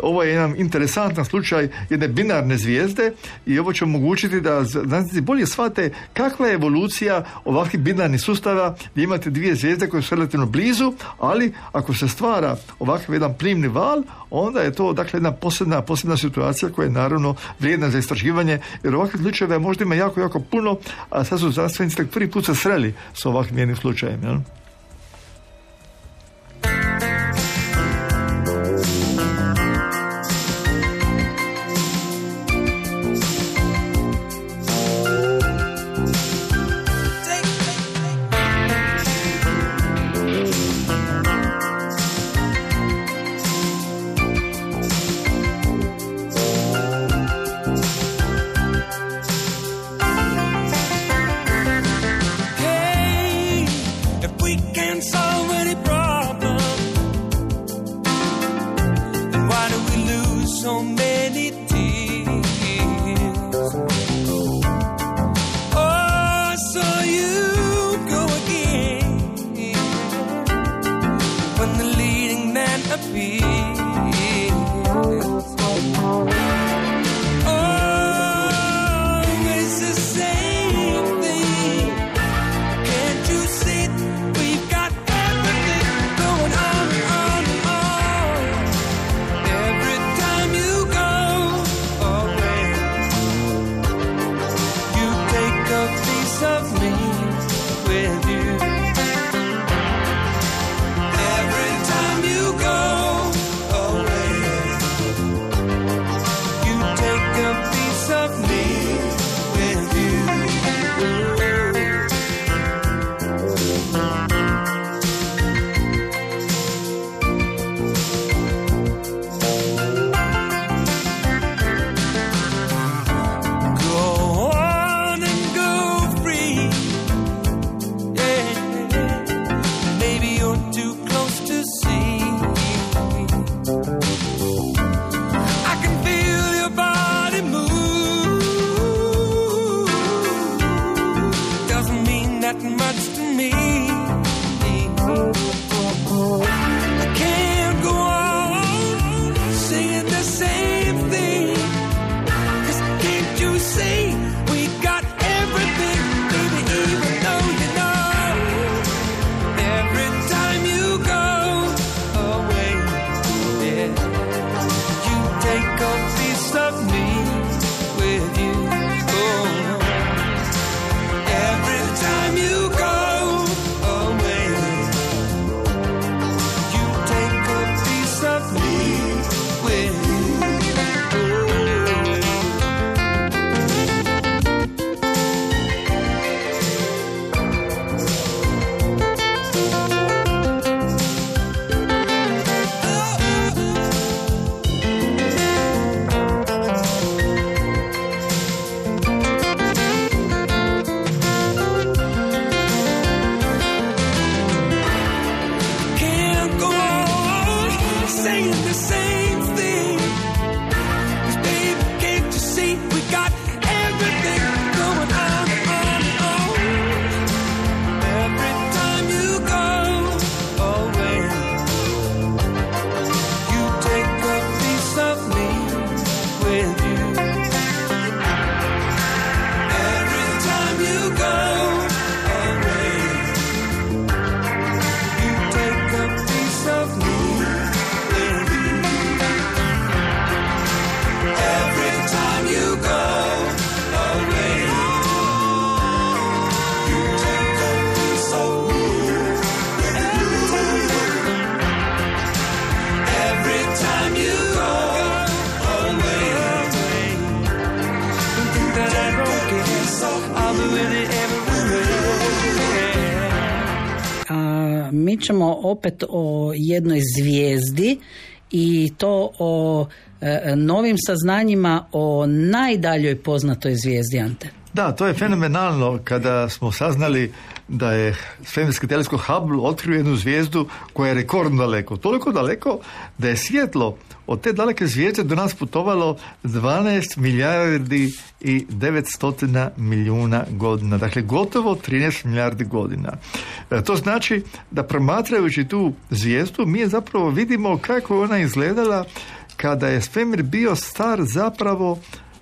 ovo je jedan interesantan slučaj jedne binarne zvijezde i ovo će omogućiti da znanstvenici bolje shvate kakva je evolucija ovakvih binarnih sustava gdje imate dvije zvijezde koje su relativno blizu, ali ako se stvara ovakav jedan plimni val, onda je to dakle jedna posebna, posebna situacija koja je naravno vrijedna za istraživanje, jer ovakvih slučajeva možda ima jako, jako puno, a sad su znanstvenici prvi put se sreli s ovakvim jednim slučajem. Jel? Jednoj zvijezdi i to o e, novim saznanjima o najdaljoj poznatoj zvijezdi Ante. Da, to je fenomenalno kada smo saznali da je svemirski teleskop Hubble otkrio jednu zvijezdu koja je rekordno daleko. Toliko daleko da je svjetlo od te daleke zvijezde do nas putovalo 12 milijardi i 900 milijuna godina. Dakle, gotovo 13 milijardi godina. E, to znači da promatrajući tu zvijezdu mi zapravo vidimo kako je ona izgledala kada je svemir bio star zapravo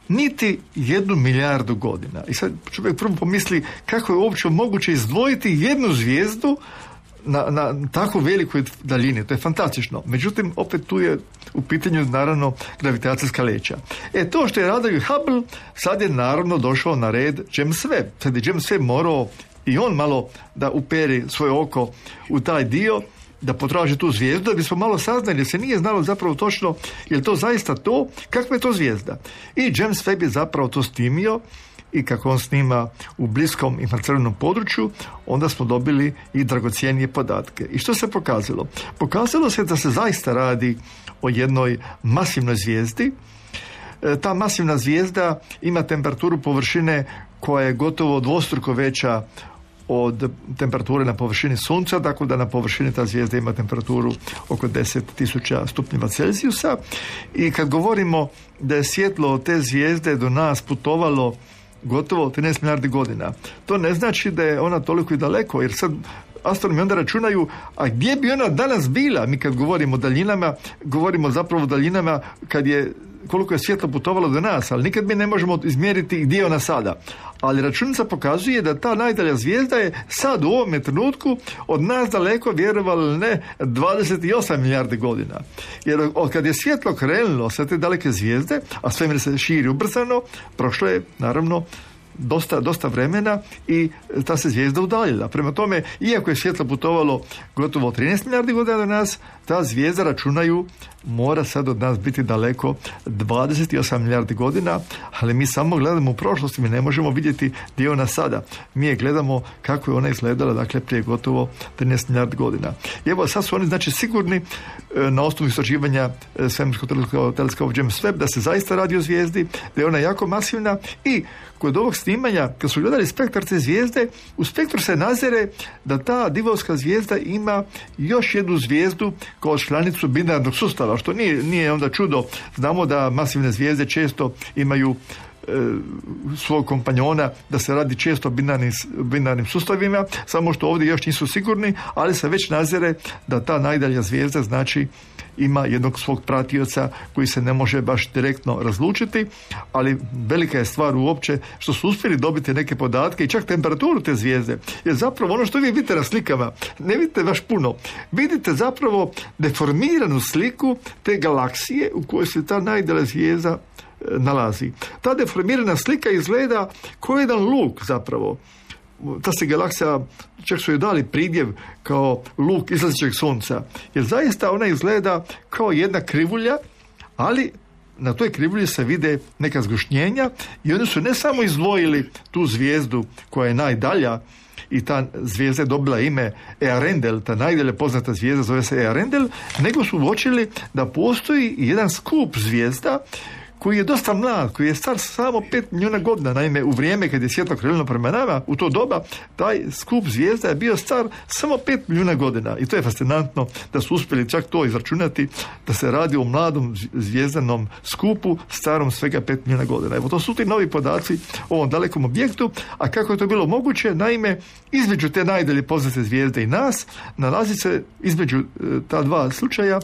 niti jednu milijardu godina. I sad čovjek prvo pomisli kako je uopće moguće izdvojiti jednu zvijezdu na, na tako velikoj daljini. To je fantastično. Međutim, opet tu je u pitanju naravno gravitacijska leća. E to što je radio Hubble, sad je naravno došao na red James Webb. Sad je James Webb morao i on malo da uperi svoje oko u taj dio da potraži tu zvijezdu, da bismo malo saznali, jer se nije znalo zapravo točno je to zaista to, kakva je to zvijezda. I James Webb je zapravo to snimio i kako on snima u bliskom infracrvenom području, onda smo dobili i dragocijenije podatke. I što se pokazalo? Pokazalo se da se zaista radi o jednoj masivnoj zvijezdi. E, Ta masivna zvijezda ima temperaturu površine koja je gotovo dvostruko veća od temperature na površini sunca, dakle da na površini ta zvijezda ima temperaturu oko 10.000 stupnjeva Celzijusa i kad govorimo da je svjetlo te zvijezde do nas putovalo gotovo 13 milijardi godina. To ne znači da je ona toliko i daleko, jer sad astronomi onda računaju, a gdje bi ona danas bila? Mi kad govorimo o daljinama, govorimo zapravo o daljinama kad je koliko je svjetlo putovalo do nas, ali nikad mi ne možemo izmjeriti gdje je ona sada. Ali računica pokazuje da ta najdalja zvijezda je sad u ovome trenutku od nas daleko, vjerovali ne, 28 milijardi godina. Jer od kad je svjetlo krenulo sa te daleke zvijezde, a svemir se širi ubrzano, prošlo je naravno dosta, dosta vremena i ta se zvijezda udaljila. Prema tome, iako je svjetlo putovalo gotovo 13 milijardi godina do nas, ta zvijezda računaju mora sad od nas biti daleko 28 milijardi godina, ali mi samo gledamo u prošlosti, mi ne možemo vidjeti gdje je ona sada. Mi je gledamo kako je ona izgledala, dakle, prije gotovo 13 milijardi godina. I evo, sad su oni, znači, sigurni e, na osnovu istraživanja e, svemirskog teleskopa James Webb da se zaista radi o zvijezdi, da je ona jako masivna i kod ovog snimanja, kad su gledali spektar te zvijezde, u spektru se nazire da ta divovska zvijezda ima još jednu zvijezdu kao članicu binarnog sustava, što nije, nije onda čudo. Znamo da masivne zvijezde često imaju svog kompanjona da se radi često binarnim, binarnim sustavima, samo što ovdje još nisu sigurni, ali se već nazire da ta najdalja zvijezda znači ima jednog svog pratioca koji se ne može baš direktno razlučiti, ali velika je stvar uopće što su uspjeli dobiti neke podatke i čak temperaturu te zvijezde. Jer zapravo ono što vi vidite na slikama, ne vidite baš puno. Vidite zapravo deformiranu sliku te galaksije u kojoj se ta najdalja zvijezda e, nalazi. Ta deformirana slika izgleda kao jedan luk zapravo ta se galaksija, čak su joj dali pridjev kao luk izlazećeg sunca. Jer zaista ona izgleda kao jedna krivulja, ali na toj krivulji se vide neka zgušnjenja i oni su ne samo izdvojili tu zvijezdu koja je najdalja i ta zvijezda je dobila ime Earendel, ta najdalje poznata zvijezda zove se Earendel, nego su uočili da postoji jedan skup zvijezda koji je dosta mlad, koji je star samo 5 milijuna godina. Naime, u vrijeme kad je svjetlo krenulo prema nama, u to doba, taj skup zvijezda je bio star samo 5 milijuna godina. I to je fascinantno da su uspjeli čak to izračunati, da se radi o mladom zvijezdanom skupu starom svega 5 milijuna godina. Evo, to su ti novi podaci o ovom dalekom objektu, a kako je to bilo moguće, naime, između te najdalje poznate zvijezde i nas, nalazi se između e, ta dva slučaja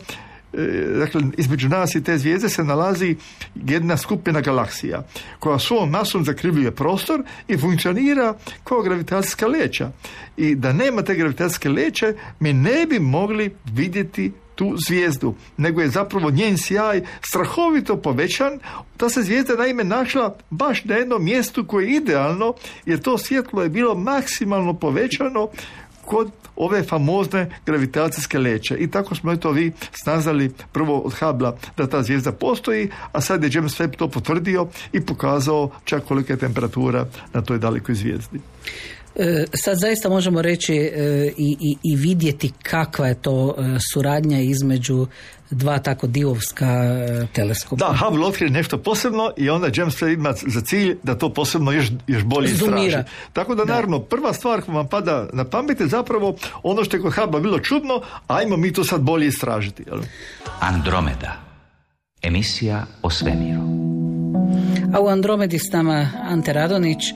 dakle, između nas i te zvijezde se nalazi jedna skupina galaksija koja svom masom zakrivljuje prostor i funkcionira kao gravitacijska leća. I da nema te gravitacijske leće, mi ne bi mogli vidjeti tu zvijezdu, nego je zapravo njen sjaj strahovito povećan. Ta se zvijezda naime našla baš na jednom mjestu koje je idealno, jer to svjetlo je bilo maksimalno povećano kod ove famozne gravitacijske leće. I tako smo eto vi snaznali prvo od Habla da ta zvijezda postoji, a sad je James Webb to potvrdio i pokazao čak kolika je temperatura na toj dalekoj zvijezdi. E, Sad zaista možemo reći e, i, i vidjeti kakva je to e, suradnja između dva tako divovska e, teleskopa. Da, Hubble otkrije nešto posebno i onda James Webb ima za cilj da to posebno još, još bolje istraži. Tako da, naravno, prva stvar koja vam pada na pamet je zapravo ono što je kod Hubble bilo čudno, ajmo mi to sad bolje istražiti. Jel? Andromeda. Emisija o svemiru. A u Andromedi s nama Ante Radonić e,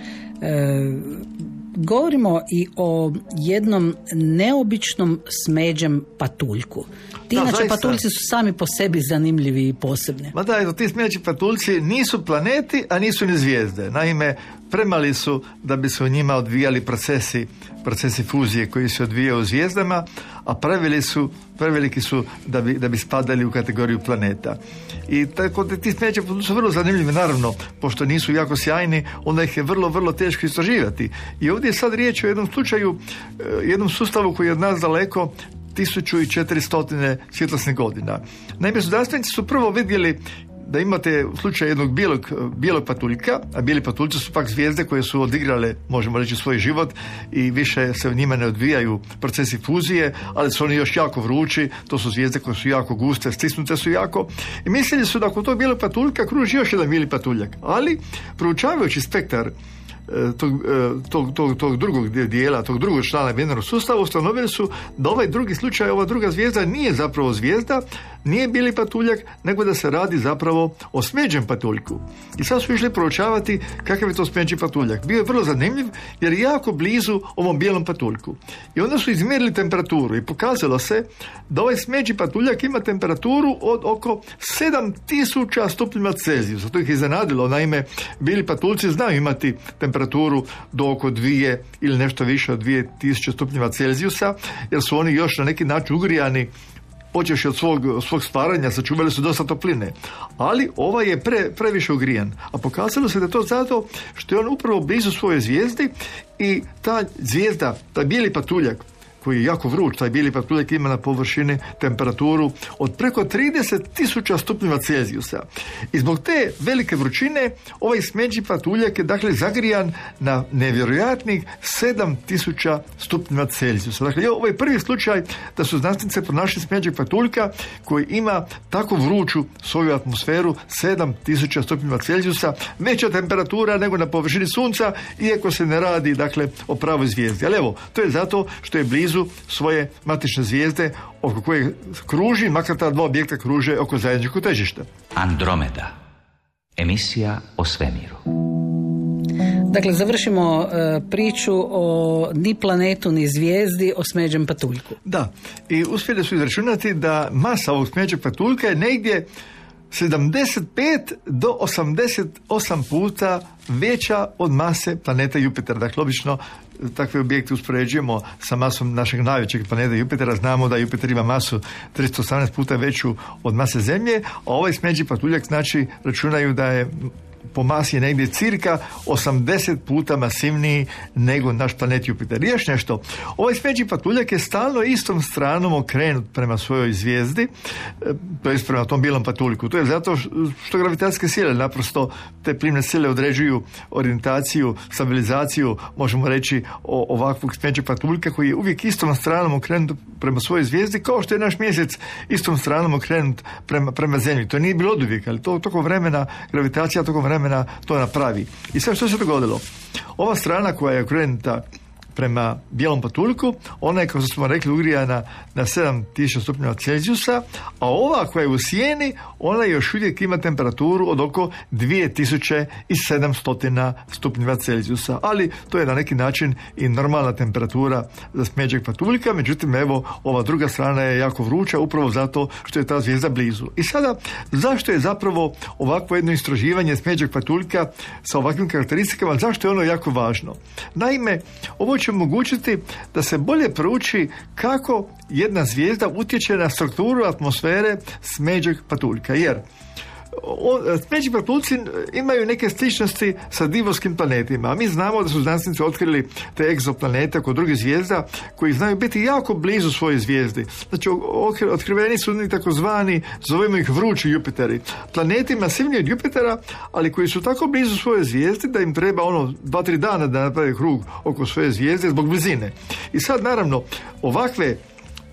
govorimo i o jednom neobičnom smeđem patuljku. Ti Da, inače zaista. patuljci su sami po sebi zanimljivi i posebni. Ma da, ti smeđi patuljci nisu planeti, a nisu ni zvijezde. Naime, premali su da bi se u njima odvijali procesi, procesi fuzije koji se odvijaju u zvijezdama, a preveli su, preveliki su da bi, da bi spadali u kategoriju planeta. I tako da ti patuljci su vrlo zanimljivi, naravno, pošto nisu jako sjajni, onda ih je vrlo, vrlo teško istraživati. I ovdje je sad riječ o jednom slučaju, e, jednom sustavu koji je od nas daleko, 1400 svjetlosnih godina. Naime, znanstvenici su prvo vidjeli da imate u slučaju jednog bijelog, bijelog patuljka, a bijeli patuljci su pak zvijezde koje su odigrale, možemo reći, svoj život i više se u njima ne odvijaju procesi fuzije, ali su oni još jako vrući, to su zvijezde koje su jako guste, stisnute su jako i mislili su da oko tog bijelog patuljka kruži još jedan bijeli patuljak, ali proučavajući spektar tog, e, tog, tog, tog drugog dijela, tog drugog člana binarnog sustava ustanovili su da ovaj drugi slučaj, ova druga zvijezda nije zapravo zvijezda, nije bili patuljak, nego da se radi zapravo o smeđem patuljku. I sad su išli proučavati kakav je to smeđi patuljak. Bio je vrlo zanimljiv jer je jako blizu ovom bijelom patuljku. I onda su izmjerili temperaturu i pokazalo se da ovaj smeđi patuljak ima temperaturu od oko 7000 stupnjeva Celzijusa. To ih je iznenadilo. Naime, bili patuljci znaju imati temperaturu do oko dvije ili nešto više od 2000 stupnjeva Celzijusa, jer su oni još na neki način ugrijani počeš od svog, svog stvaranja, sačuvali su dosta topline. Ali ovaj je pre, previše ugrijan. A pokazalo se da je to zato što je on upravo blizu svoje zvijezdi i ta zvijezda, taj bijeli patuljak, koji je jako vruć, taj bijeli patuljak ima na površini temperaturu od preko 30 tisuća stupnjeva Celzijusa. I zbog te velike vrućine ovaj smeđi patuljak je dakle zagrijan na nevjerojatnih 7 tisuća stupnjeva Celzijusa. Dakle, ovo je prvi slučaj da su znanstvenice pronašli smeđeg patuljka koji ima tako vruću svoju atmosferu 7 tisuća stupnjeva Celzijusa, veća temperatura nego na površini sunca, iako se ne radi dakle o pravoj zvijezdi. Ali evo, to je zato što je blizu svoje matične zvijezde oko koje kruži, makar ta dva objekta kruže oko zajedničkog težišta. Andromeda. Emisija o svemiru. Dakle, završimo e, priču o ni planetu, ni zvijezdi, o smeđem patuljku. Da, i uspjeli su izračunati da masa ovog smeđeg patuljka je negdje 75 do 88 puta veća od mase planeta Jupitera. Dakle, obično takve objekte uspoređujemo sa masom našeg najvećeg planeta Jupitera. Znamo da Jupiter ima masu 318 puta veću od mase Zemlje, a ovaj smeđi patuljak znači računaju da je po masi je negdje cirka 80 puta masivniji nego naš planet Jupiter. Još nešto, ovaj smeđi patuljak je stalno istom stranom okrenut prema svojoj zvijezdi, e, to je prema tom bijelom patuljku. To je zato što gravitacijske sile naprosto te plimne sile određuju orijentaciju, stabilizaciju, možemo reći o ovakvog smeđeg patuljka koji je uvijek istom stranom okrenut prema svojoj zvijezdi kao što je naš mjesec istom stranom okrenut prema, prema zemlji. To nije bilo oduvijek, ali to tokom vremena gravitacija tokom vremena to napravi. I sad što se dogodilo? Ova strana koja je okrenuta prema bijelom patuljku, ona je, kao što smo rekli, ugrijana na 7000 stupnjeva Celzijusa, a ova koja je u sjeni, ona još uvijek ima temperaturu od oko 2700 stupnjeva Celzijusa, ali to je na neki način i normalna temperatura za smeđeg patuljka, međutim, evo, ova druga strana je jako vruća, upravo zato što je ta zvijezda blizu. I sada, zašto je zapravo ovakvo jedno istraživanje smeđeg patuljka sa ovakvim karakteristikama, zašto je ono jako važno? Naime, ovo će omogućiti da se bolje prouči kako jedna zvijezda utječe na strukturu atmosfere smeđeg patuljka. Jer on- smeđi patulci imaju neke sličnosti sa divovskim planetima, mi znamo da su znanstvenici otkrili te egzoplanete kod drugih zvijezda koji znaju biti jako blizu svoje zvijezdi. Znači, otkriveni su oni takozvani, zovemo ih vrući Jupiteri. Planeti masivniji od Jupitera, ali koji su tako blizu svoje zvijezde da im treba ono dva, tri dana da naprave krug oko svoje zvijezde zbog blizine. I sad, naravno, ovakve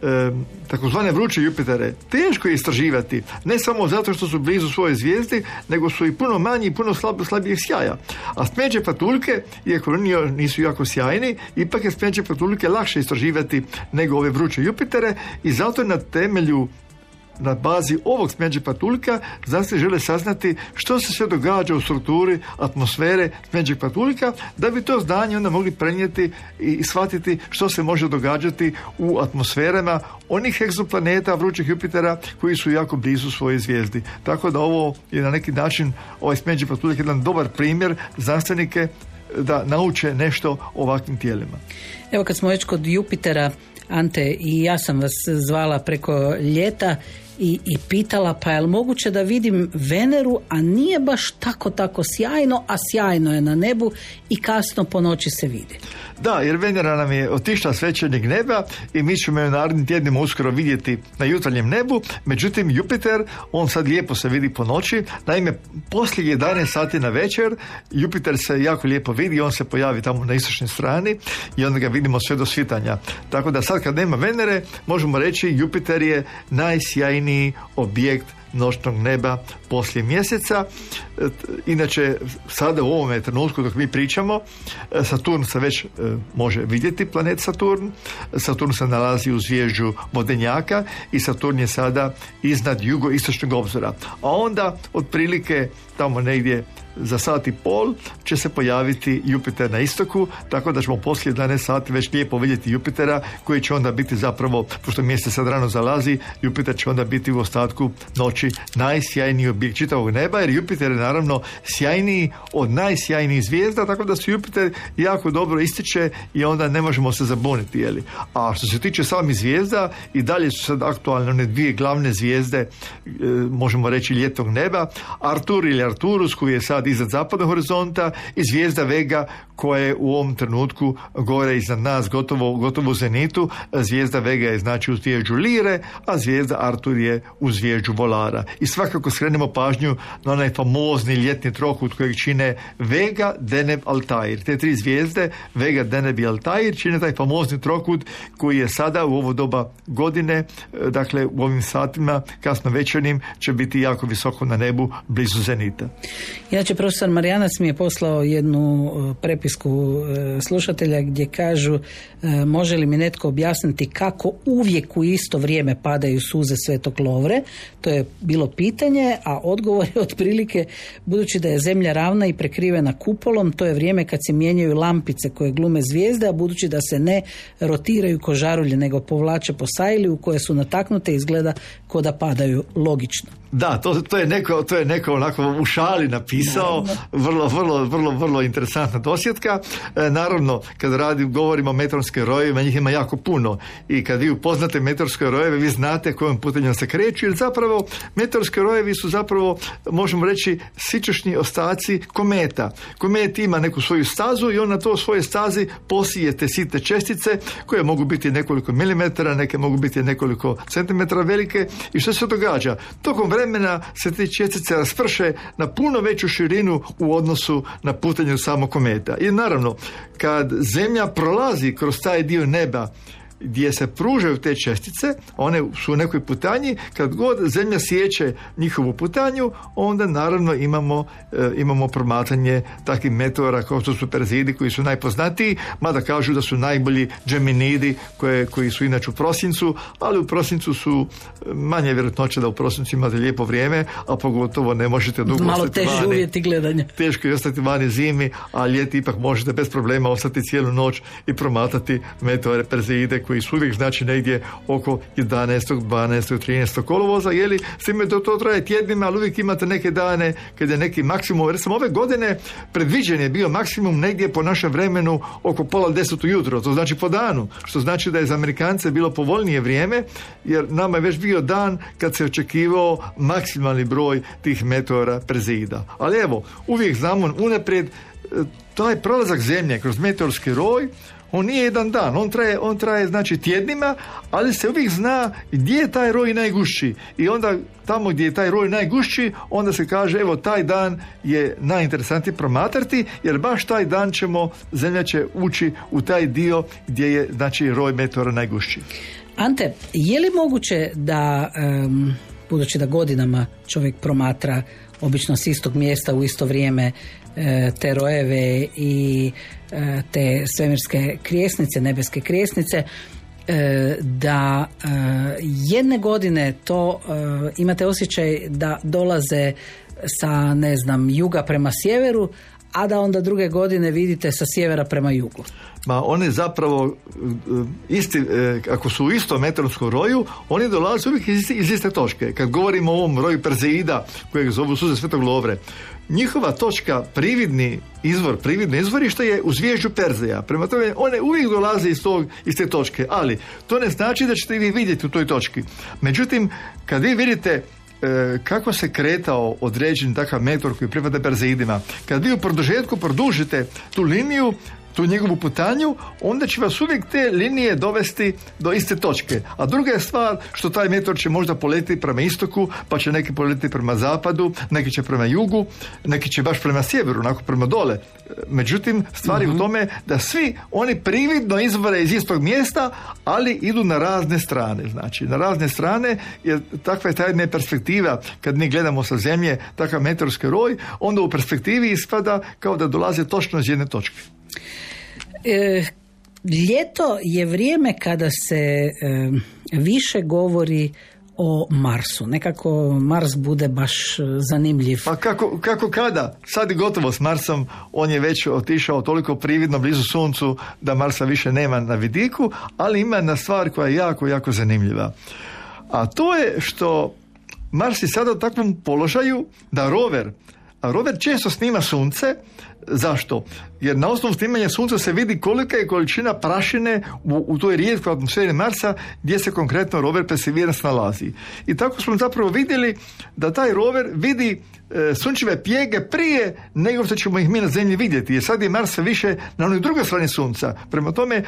e, takozvane vruće Jupitere teško je istraživati, ne samo zato što su blizu svoje zvijezdi, nego su i puno manji i puno slab, slabijeg sjaja. A smeđe patuljke, iako oni nisu jako sjajni, ipak je smeđe patuljke lakše istraživati nego ove vruće Jupitere i zato je na temelju na bazi ovog smeđe patuljka znanstveni žele saznati što se sve događa u strukturi atmosfere smeđeg patuljka da bi to znanje onda mogli prenijeti i shvatiti što se može događati u atmosferama onih egzoplaneta vrućih Jupitera koji su jako blizu svoje zvijezdi. Tako da ovo je na neki način ovaj smeđi patuljak jedan dobar primjer znanstvenike da nauče nešto o ovakvim tijelima. Evo kad smo već kod Jupitera, Ante, i ja sam vas zvala preko ljeta i, i pitala pa je li moguće da vidim Veneru, a nije baš tako tako sjajno, a sjajno je na nebu i kasno po noći se vidi. Da, jer Venera nam je otišla s neba i mi ćemo je narednim tjednima uskoro vidjeti na jutarnjem nebu. Međutim, Jupiter, on sad lijepo se vidi po noći. Naime, poslije 11 sati na večer, Jupiter se jako lijepo vidi, on se pojavi tamo na istočnoj strani i onda ga vidimo sve do svitanja. Tako da sad kad nema Venere, možemo reći Jupiter je najsjajniji objekt noćnog neba poslije mjeseca. E, Inače, sada u ovome trenutku dok mi pričamo, e, Saturn se već e, može vidjeti, planet Saturn. Saturn se nalazi u zvježđu Vodenjaka i Saturn je sada iznad jugoistočnog obzora. A onda, otprilike, tamo negdje za sat i pol će se pojaviti Jupiter na istoku, tako da ćemo poslije 11 sati već lijepo vidjeti Jupitera, koji će onda biti zapravo, pošto mjesec sad rano zalazi, Jupiter će onda biti u ostatku noći najsjajniji objekt čitavog neba, jer Jupiter je naravno sjajniji od najsjajnijih zvijezda, tako da se Jupiter jako dobro ističe i onda ne možemo se zabuniti. Jeli? A što se tiče samih zvijezda, i dalje su sad aktualne one dvije glavne zvijezde, e, možemo reći ljetnog neba, Artur ili Arturus koji je sad iznad zapadnog horizonta i zvijezda Vega koja je u ovom trenutku gore iznad nas gotovo, gotovo u zenitu. Zvijezda Vega je znači u zvježđu Lire, a zvijezda Artur je u zvježđu Volara. I svakako skrenemo pažnju na onaj famozni ljetni trokut kojeg čine Vega, Deneb, Altair. Te tri zvijezde, Vega, Deneb i Altair, čine taj famozni trokut koji je sada u ovo doba godine, e, dakle u ovim satima, kasno večernim, će biti jako visoko na nebu, blizu zenita. Inače, profesor Marijanac mi je poslao jednu e, prepisku e, slušatelja gdje kažu e, može li mi netko objasniti kako uvijek u isto vrijeme padaju suze Svetog Lovre. To je bilo pitanje, a odgovor je [LAUGHS] otprilike budući da je zemlja ravna i prekrivena kupolom, to je vrijeme kad se mijenjaju lampice koje glume zvijezde, a budući da se ne rotiraju ko žarulje, nego povlače po sajli u koje su nataknute izgleda ko da padaju logično. Da, to, to, je neko, to je neko onako u šali napisao, vrlo, vrlo, vrlo, vrlo interesantna dosjetka. E, naravno, kad radi, govorimo o meteorskim rojevima, njih ima jako puno i kad vi upoznate meteorske rojeve, vi znate kojom putanjom se kreću, jer zapravo meteorski rojevi su zapravo, možemo reći, sičešni ostaci kometa. Komet ima neku svoju stazu i on na to svoje stazi posije te sitne čestice koje mogu biti nekoliko milimetara, neke mogu biti nekoliko centimetara velike i što se događa? Tokom vremena se te čestice rasprše na puno veću širinu u odnosu na putanju samog kometa. I naravno, kad Zemlja prolazi kroz taj dio neba gdje se pružaju te čestice, one su u nekoj putanji, kad god zemlja sjeće njihovu putanju, onda naravno imamo, e, imamo promatranje takvih meteora kao što su Perzidi koji su najpoznatiji, mada kažu da su najbolji Geminidi koje, koji su inače u prosincu, ali u prosincu su e, manje vjerojatnoće da u prosincu imate lijepo vrijeme, a pogotovo ne možete dugo Malo ostati teži vani. uvjeti gledanja. Teško je ostati vani zimi, a ljeti ipak možete bez problema ostati cijelu noć i promatrati meteore Perzeide koji su uvijek znači negdje oko 11. 12. 13. kolovoza, jeli, s time da to traje tjednima, ali uvijek imate neke dane kad je neki maksimum, recimo ove godine predviđen je bio maksimum negdje po našem vremenu oko pola deset ujutro, to znači po danu, što znači da je za Amerikance bilo povoljnije vrijeme, jer nama je već bio dan kad se očekivao maksimalni broj tih meteora prezida. Ali evo, uvijek znamo unaprijed e, taj prolazak zemlje kroz meteorski roj on nije jedan dan, on traje, on traje znači tjednima, ali se uvijek zna gdje je taj roj najgušći i onda tamo gdje je taj roj najgušći, onda se kaže evo taj dan je najinteresantniji promatrati jer baš taj dan ćemo, zemlja će ući u taj dio gdje je znači roj meteora najgušći. Ante, je li moguće da, em, budući da godinama čovjek promatra obično s istog mjesta u isto vrijeme e, te rojeve i te svemirske krijesnice, nebeske krijesnice, e, da e, jedne godine to e, imate osjećaj da dolaze sa ne znam juga prema sjeveru, a da onda druge godine vidite sa sjevera prema jugu. Ma oni zapravo e, isti, e, ako su u istom meteorskom roju, oni dolaze uvijek iz, iz iste točke. Kad govorimo o ovom roju Perzeida, kojeg zovu suze Svetog Lovre, njihova točka, prividni izvor, prividno izvorište je u zvježđu Perzeja. Prema tome, one uvijek dolaze iz, tog, iz te točke, ali to ne znači da ćete vi vidjeti u toj točki. Međutim, kad vi vidite e, kako se kretao određen takav meteor koji pripada Perzeidima, kad vi u produžetku produžite tu liniju, tu njegovu putanju, onda će vas uvijek te linije dovesti do iste točke. A druga je stvar što taj meteor će možda poletiti prema istoku, pa će neki poletiti prema zapadu, neki će prema jugu, neki će baš prema sjeveru, onako prema dole. Međutim, stvar je u tome da svi oni prividno izvore iz istog mjesta, ali idu na razne strane. Znači, na razne strane, jer takva je ta jedna perspektiva kad mi gledamo sa zemlje takav meteorski roj, onda u perspektivi ispada kao da dolaze točno iz jedne točke. E, ljeto je vrijeme kada se e, više govori o Marsu. Nekako Mars bude baš e, zanimljiv. Pa kako, kako kada? Sad je gotovo s Marsom, on je već otišao toliko prividno blizu suncu da Marsa više nema na vidiku, ali ima jedna stvar koja je jako, jako zanimljiva. A to je što Mars je sada u takvom položaju da rover, a rover često snima sunce, Zašto? Jer na osnovu snimanja sunca se vidi kolika je količina prašine u, u toj rijetkoj atmosferi Marsa gdje se konkretno rover Perseverance nalazi. I tako smo zapravo vidjeli da taj rover vidi e, sunčeve pjege prije nego što ćemo ih mi na zemlji vidjeti. Jer sad je Mars više na onoj drugoj strani sunca. Prema tome, e,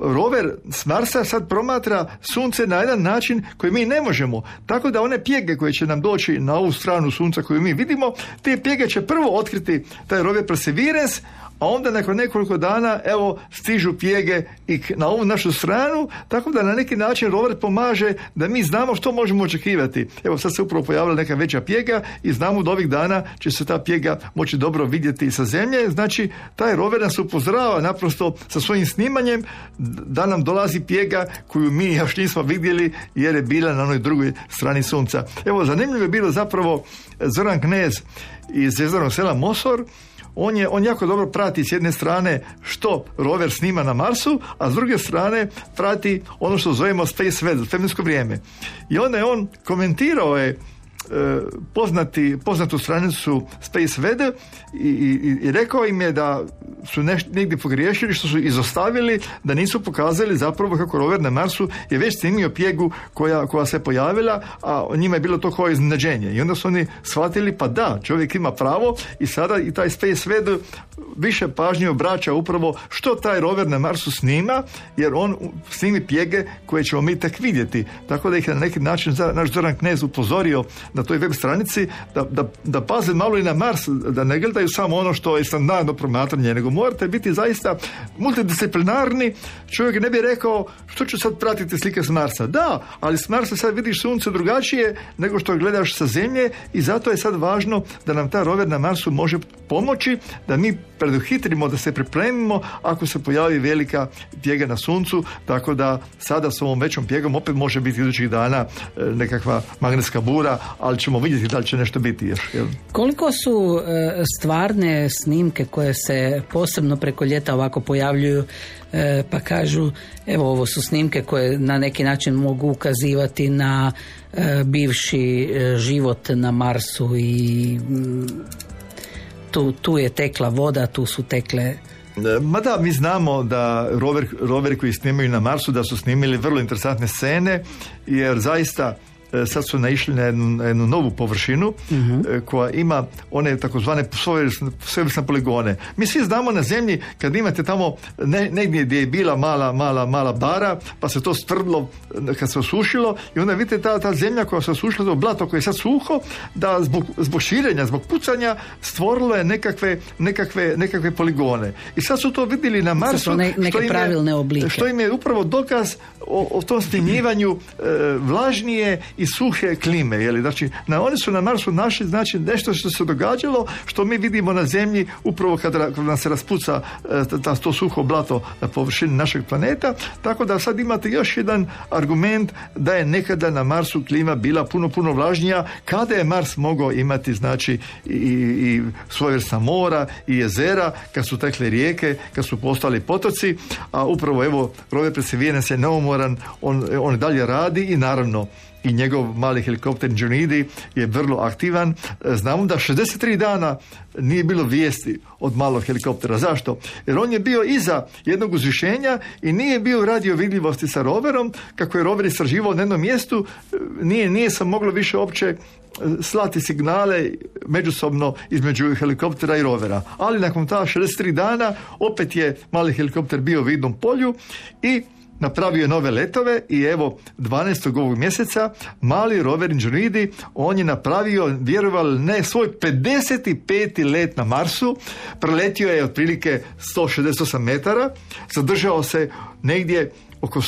rover s Marsa sad promatra sunce na jedan način koji mi ne možemo. Tako da one pjege koje će nam doći na ovu stranu sunca koju mi vidimo, te pjege će prvo otkriti taj rover Perseverance, a onda nakon nekoliko dana evo stižu pjege i na ovu našu stranu, tako da na neki način rover pomaže da mi znamo što možemo očekivati. Evo sad se upravo pojavila neka veća pjega i znamo da ovih dana će se ta pjega moći dobro vidjeti sa zemlje, znači taj rover nas upozorava naprosto sa svojim snimanjem da nam dolazi pjega koju mi još nismo vidjeli jer je bila na onoj drugoj strani sunca. Evo zanimljivo je bilo zapravo Zoran Knez iz zvijezdanog sela Mosor on, je, on jako dobro prati s jedne strane što rover snima na Marsu, a s druge strane prati ono što zovemo space weather, svemirsko vrijeme. I onda je on komentirao je e, poznati, poznatu stranicu Space Weather i, i, i rekao im je da su neš, negdje pogriješili što su izostavili da nisu pokazali zapravo kako rover na Marsu je već snimio pjegu koja, koja se pojavila, a njima je bilo to kao iznenađenje. I onda su oni shvatili pa da, čovjek ima pravo i sada i taj Space Weather više pažnje obraća upravo što taj rover na Marsu snima, jer on snimi pjege koje ćemo mi tek vidjeti. Tako da ih je na neki način naš Zoran Knez upozorio na toj web stranici da, da, da paze malo i na Mars, da ne gledaju samo ono što je standardno promatranje, nego morate biti zaista multidisciplinarni. Čovjek ne bi rekao što ću sad pratiti slike s Marsa. Da, ali s Marsa sad vidiš sunce drugačije nego što gledaš sa zemlje i zato je sad važno da nam ta rover na Marsu može pomoći da mi preduhitrimo, da se pripremimo ako se pojavi velika pjega na suncu, tako da sada s ovom većom pjegom opet može biti idućih dana e, nekakva magnetska bura, ali ćemo vidjeti da li će nešto biti još. Koliko su e, stvarne snimke koje se posebno preko ljeta ovako pojavljuju e, pa kažu evo ovo su snimke koje na neki način mogu ukazivati na e, bivši e, život na Marsu i mm, tu, tu je tekla voda, tu su tekle E, Ma da, mi znamo da rover, roveri koji snimaju na Marsu da su snimili vrlo interesantne scene jer zaista sad su naišli na jednu, na jednu novu površinu e, koja ima one takozvane svojevrsne poligone. Mi svi znamo na zemlji kad imate tamo ne, negdje gdje je bila mala, mala, mala bara pa se to stvrdlo e, kad se osušilo i onda vidite ta, ta zemlja koja se osušila, to blato koje je sad suho da zbog, zbog širenja, zbog pucanja stvorilo je nekakve, nekakve, nekakve poligone. I sad su to vidjeli na Marsu su ne- neke što im je- pravilne oblike. što im je upravo dokaz o, o tom stjenjivanju e, vlažnije i suhe klime. Jeli? Znači, na, oni su na Marsu našli znači, nešto što se događalo, što mi vidimo na Zemlji upravo kad, ra- kad nam se raspuca e, ta- to suho blato na površini našeg planeta. Tako da sad imate još jedan argument da je nekada na Marsu klima bila puno, puno vlažnija kada je Mars mogao imati znači i, i svojevrsna mora i jezera, kad su tekle rijeke, kad su postali potoci, a upravo evo rover Perseverance je neumoran, on, on dalje radi i naravno i njegov mali helikopter Journey je vrlo aktivan. E, Znamo da 63 dana nije bilo vijesti od malog helikoptera. Zašto? Jer on je bio iza jednog uzvišenja i nije bio radio vidljivosti sa roverom. Kako je rover istraživao na jednom mjestu, e, nije, nije se moglo više uopće e, slati signale međusobno između helikoptera i rovera. Ali nakon ta 63 dana opet je mali helikopter bio u vidnom polju i napravio je nove letove i evo 12. ovog mjeseca mali rover Ingenuity on je napravio vjerovali ne svoj 55. let na Marsu preletio je otprilike 168 metara zadržao se negdje oko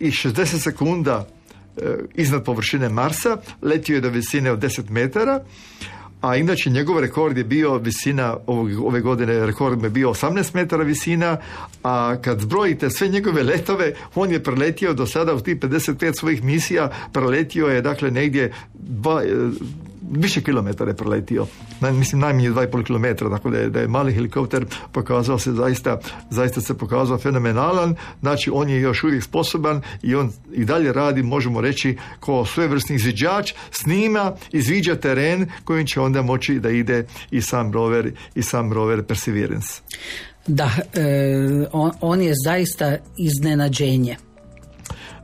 160 sekunda e, iznad površine Marsa, letio je do visine od 10 metara, a inače njegov rekord je bio visina ovog, ove godine, rekord je bio 18 metara visina, a kad zbrojite sve njegove letove, on je preletio do sada u tih 55 svojih misija, preletio je dakle negdje dva, više kilometara je preletio, Naj, mislim najmanje 2,5 km, tako da je, da je mali helikopter pokazao se zaista, zaista se pokazao fenomenalan, znači on je još uvijek sposoban i on i dalje radi, možemo reći, kao svojevrsni izviđač, snima, izviđa teren kojim će onda moći da ide i sam rover i sam rover Perseverance. Da, e, on, on je zaista iznenađenje.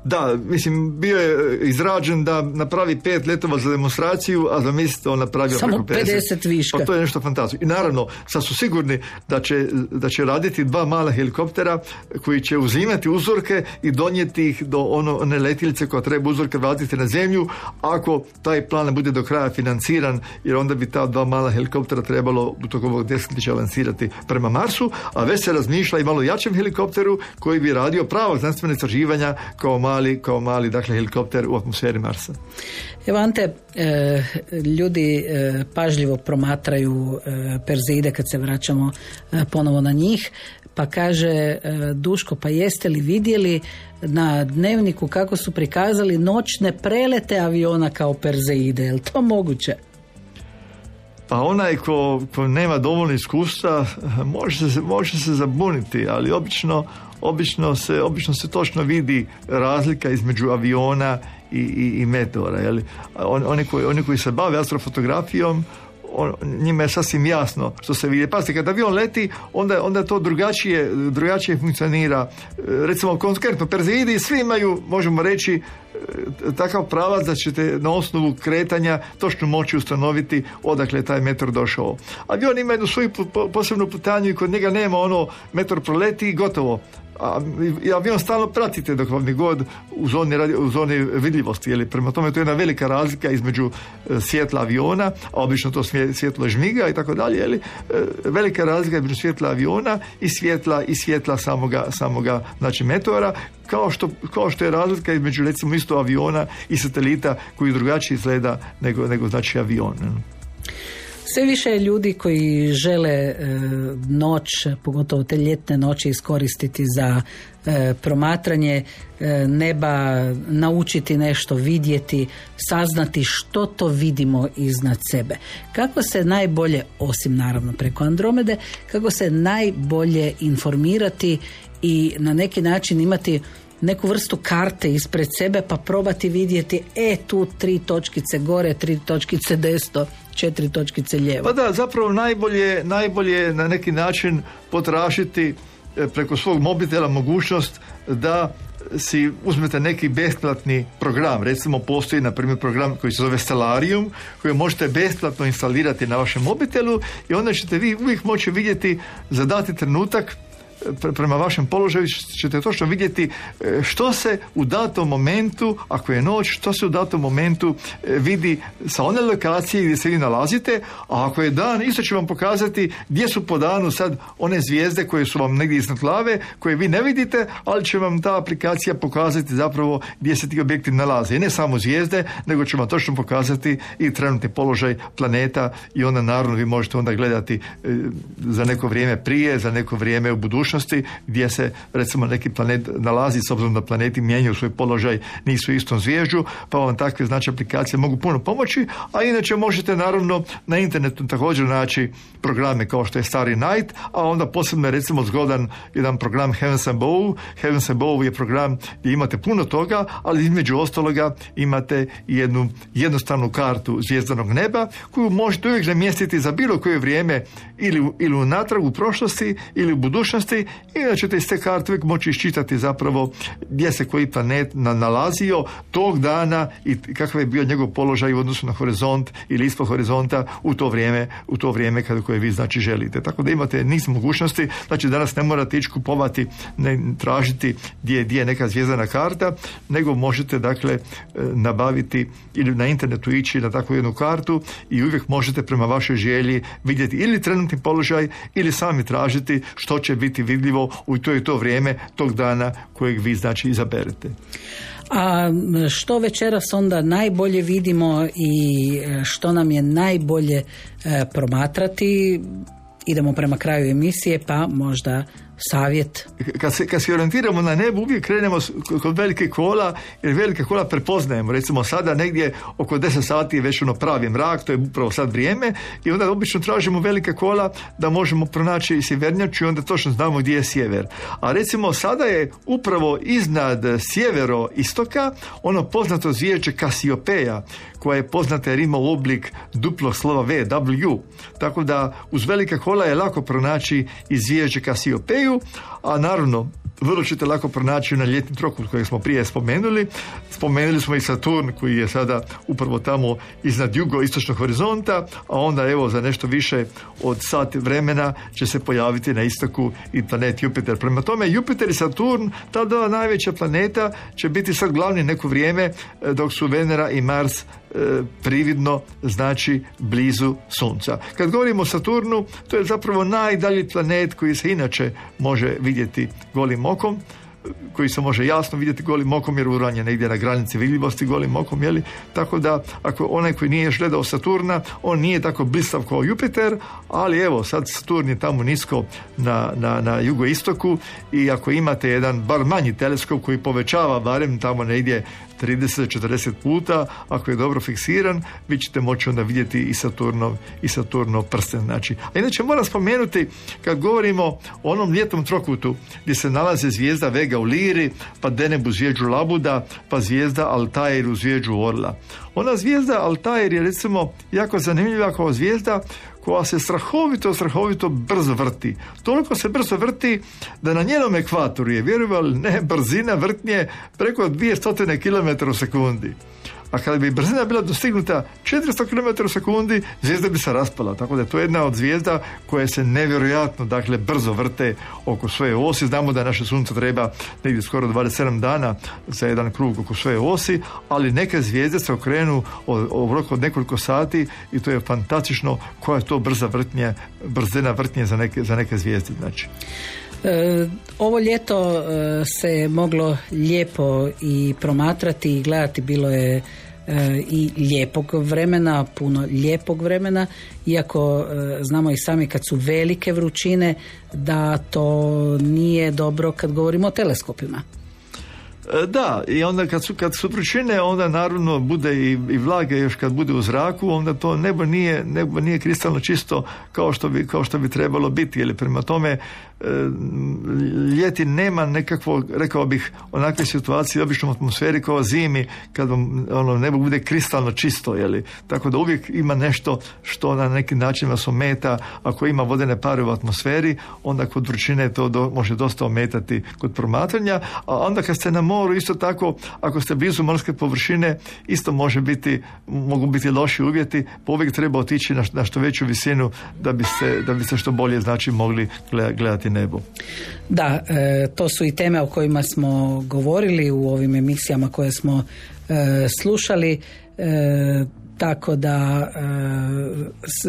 Da, mislim, bio je izrađen da napravi pet letova za demonstraciju, a zamislite on napravio Samo preko 50 viška. Pa to je nešto fantastično. I naravno, sad su sigurni da će, da će raditi dva mala helikoptera koji će uzimati uzorke i donijeti ih do ono, one letilice koja treba uzorke vratiti na zemlju, ako taj plan ne bude do kraja financiran, jer onda bi ta dva mala helikoptera trebalo u tokom ovog desetljeća lansirati prema Marsu, a već se razmišlja i malo jačem helikopteru koji bi radio pravo znanstvene istraživanja kao mali, kao mali dakle, helikopter u atmosferi Marsa. Evo Ante, e, ljudi e, pažljivo promatraju e, Perzeide kad se vraćamo e, ponovo na njih, pa kaže e, Duško, pa jeste li vidjeli na dnevniku kako su prikazali noćne prelete aviona kao Perzeide, je li to moguće? Pa onaj ko, ko nema dovoljno iskustva može se, može se zabuniti, ali obično, obično, se, obično se točno vidi razlika između aviona i, i, i meteora. Jeli? A On, oni, koji, oni koji se bave astrofotografijom on, njima je sasvim jasno što se vidi. Pazite, kad avion leti, onda, onda to drugačije, drugačije funkcionira. E, Recimo, konkretno, Perzeidi svi imaju, možemo reći, e, takav pravac da ćete na osnovu kretanja točno moći ustanoviti odakle je taj meteor došao. Avion ima jednu svoju po- po- posebnu putanju i kod njega nema ono meteor proleti i gotovo. A, i avion stalno pratite dok vam je god u zoni, u zoni vidljivosti. Jeli? Prema tome to je jedna velika razlika između e, svjetla aviona, a obično to svje- svjetlo žmiga i tako dalje. Jeli? E, velika razlika između svjetla aviona i svjetla i svjetla samoga, samoga znači meteora kao što, kao što je razlika između recimo isto aviona i satelita koji drugačije izgleda nego, nego znači avion. Sve više je ljudi koji žele e, noć, pogotovo te ljetne noći iskoristiti za e, promatranje e, neba, naučiti nešto, vidjeti, saznati što to vidimo iznad sebe. Kako se najbolje, osim naravno preko Andromede, kako se najbolje informirati i na neki način imati neku vrstu karte ispred sebe pa probati vidjeti e tu tri točkice gore, tri točkice desno, četiri točkice lijevo. Pa da, zapravo najbolje, najbolje na neki način potražiti e, preko svog mobitela mogućnost da si uzmete neki besplatni program. Recimo postoji na primjer program koji se zove Stellarium koji možete besplatno instalirati na vašem mobitelu i onda ćete vi uvijek moći vidjeti za dati trenutak prema vašem položaju ćete točno vidjeti e, što se u datom momentu, ako je noć, što se u datom momentu e, vidi sa one lokacije gdje se vi nalazite, a ako je dan, isto će vam pokazati gdje su po danu sad one zvijezde koje su vam negdje iznad glave, koje vi ne vidite, ali će vam ta aplikacija pokazati zapravo gdje se ti objekti nalaze. I ne samo zvijezde, nego će vam točno pokazati i trenutni položaj planeta i onda naravno vi možete onda gledati e, za neko vrijeme prije, za neko vrijeme u budućnosti budućnosti gdje se recimo neki planet nalazi s obzirom da planeti mijenjaju svoj položaj nisu u istom zvježđu pa vam takve znači aplikacije mogu puno pomoći a inače možete naravno na internetu također naći programe kao što je Starry Night a onda posebno recimo zgodan jedan program Heavens Above Heavens Above je program gdje imate puno toga ali između ostaloga imate jednu jednostavnu kartu zvijezdanog neba koju možete uvijek namjestiti za bilo koje vrijeme ili, ili unatrag u prošlosti ili u budućnosti i da ćete iz te karte uvijek moći iščitati zapravo gdje se koji planet nalazio tog dana i kakav je bio njegov položaj u odnosu na horizont ili ispod horizonta u to vrijeme, u to vrijeme kada koje vi znači želite. Tako da imate niz mogućnosti, znači danas ne morate ići kupovati, ne tražiti gdje, gdje je neka zvijezdana karta, nego možete dakle e, nabaviti ili na internetu ići na takvu jednu kartu i uvijek možete prema vašoj želji vidjeti ili trenutni položaj ili sami tražiti što će biti vidljivo u to i to vrijeme tog dana kojeg vi znači izaberete. A što večeras onda najbolje vidimo i e, što nam je najbolje e, promatrati? Idemo prema kraju emisije pa možda savjet? Kad se, kad se orientiramo na nebu, uvijek krenemo kod velike kola, jer velike kola prepoznajemo. Recimo sada negdje oko 10 sati je već ono pravi mrak, to je upravo sad vrijeme i onda obično tražimo velike kola da možemo pronaći sjevernjaču i onda točno znamo gdje je sjever. A recimo sada je upravo iznad sjevero istoka ono poznato zvijeće Kasiopeja koja je poznata jer ima oblik duplog slova V, W. Tako da uz velike kola je lako pronaći izvijeće Kasiopeju, a naravno vrlo ćete lako pronaći na ljetni trokut kojeg smo prije spomenuli. Spomenuli smo i Saturn koji je sada upravo tamo iznad jugo-istočnog horizonta, a onda evo za nešto više od sat vremena će se pojaviti na istoku i planet Jupiter. Prema tome Jupiter i Saturn, ta dva najveća planeta će biti sad glavni neko vrijeme e, dok su Venera i Mars e, prividno znači blizu Sunca. Kad govorimo o Saturnu, to je zapravo najdalji planet koji se inače može vidjeti golim okom koji se može jasno vidjeti golim okom jer uran je negdje na granici vidljivosti golim okom, jeli? Tako da ako onaj koji nije još gledao Saturna, on nije tako blistav kao Jupiter, ali evo sad Saturn je tamo nisko na, na, na jugoistoku i ako imate jedan bar manji teleskop koji povećava barem tamo negdje 30-40 puta, ako je dobro fiksiran, vi ćete moći onda vidjeti i Saturnov, i Saturnov prsten. Znači. A inače moram spomenuti, kad govorimo o onom ljetnom trokutu, gdje se nalaze zvijezda Vega u Liri, pa Deneb u zvjeđu Labuda, pa zvijezda Altair u zvjeđu Orla. Ona zvijezda Altair je recimo jako zanimljiva kao zvijezda koja se strahovito, strahovito brzo vrti. Toliko se brzo vrti da na njenom ekvatoru je, vjerovali ne, brzina vrtnje preko 200 km u sekundi a kada bi brzina bila dostignuta 400 km u sekundi, zvijezda bi se raspala. Tako da je to jedna od zvijezda koje se nevjerojatno dakle, brzo vrte oko svoje osi. Znamo da naše sunce treba negdje skoro 27 dana za jedan krug oko svoje osi, ali neke zvijezde se okrenu u roku od nekoliko sati i to je fantastično koja je to brza vrtnje, brzina vrtnje za neke, za neke zvijezde. Znači. E, ovo ljeto e, se moglo lijepo i promatrati i gledati, bilo je i lijepog vremena, puno lijepog vremena, iako e, znamo i sami kad su velike vrućine da to nije dobro kad govorimo o teleskopima. E, Da, i onda kad su, kad su vrućine, onda naravno bude i, i vlage još kad bude u zraku, onda to nebo nije, nebo nije kristalno čisto kao što bi, kao što bi trebalo biti. Jer prema tome e, ljeti nema nekakvog, rekao bih, onakve situacije u običnom atmosferi kao zimi, kad vam ono, nebo bude kristalno čisto. Jeli. Tako da uvijek ima nešto što na neki način vas ometa. Ako ima vodene pare u atmosferi, onda kod vrućine to do- može dosta ometati kod promatranja. A onda kad ste na moru, isto tako, ako ste blizu morske površine, isto može biti, mogu biti loši uvjeti, pa uvijek treba otići na, na što veću visinu da biste, da biste što bolje znači mogli gleda- gledati nebo. Da, e, to su i teme o kojima smo govorili u ovim emisijama koje smo e, slušali. e, tako da e,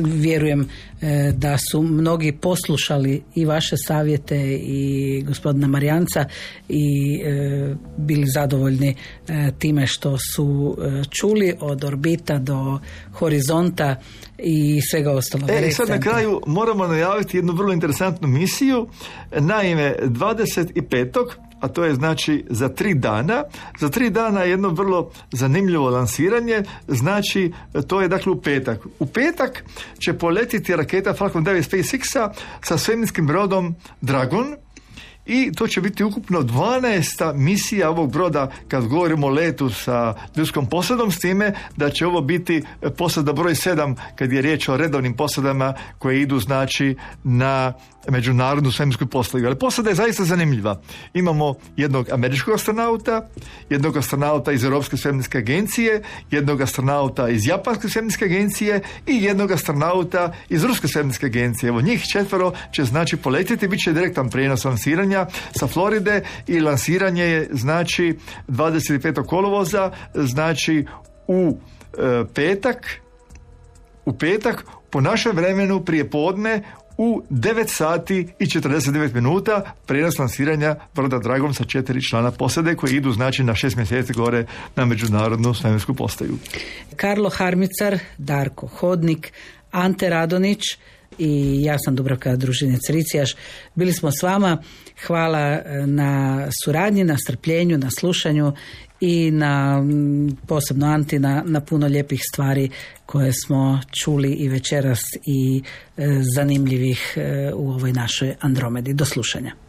vjerujem e, da su mnogi poslušali i vaše savjete i gospodina Marijanca i e, bili zadovoljni e, time što su e, čuli od orbita do horizonta i svega ostalog. E, sad na kraju moramo najaviti jednu vrlo interesantnu misiju. Naime, 25. a to je znači za tri dana. Za tri dana je jedno vrlo zanimljivo lansiranje, znači to je dakle u petak. U petak će poletiti raketa Falcon 9 SpaceX-a sa svemirskim brodom Dragon, i to će biti ukupno 12. misija ovog broda kad govorimo o letu sa ljudskom posadom s time da će ovo biti posada broj 7 kad je riječ o redovnim posadama koje idu znači na međunarodnu svemirsku postaju. Ali posada je zaista zanimljiva. Imamo jednog američkog astronauta, jednog astronauta iz Europske svemirske agencije, jednog astronauta iz Japanske svemirske agencije i jednog astronauta iz Ruske svemirske agencije. Evo njih četvero će znači poletjeti, bit će direktan prijenos lansiranja sa Floride i lansiranje je znači 25. kolovoza, znači u e, petak u petak po našem vremenu prije podne u 9 sati i 49 minuta prijenos lansiranja broda Dragon sa četiri člana posade koji idu znači na šest mjeseci gore na međunarodnu svemirsku postaju. Karlo Harmicar, Darko Hodnik, Ante Radonić i ja sam Dubravka Družinec Ricijaš. Bili smo s vama. Hvala e, na suradnji, na strpljenju, na slušanju i na posebno Anti na, na puno lijepih stvari koje smo čuli i večeras i e, zanimljivih e, u ovoj našoj Andromedi. Do slušanja.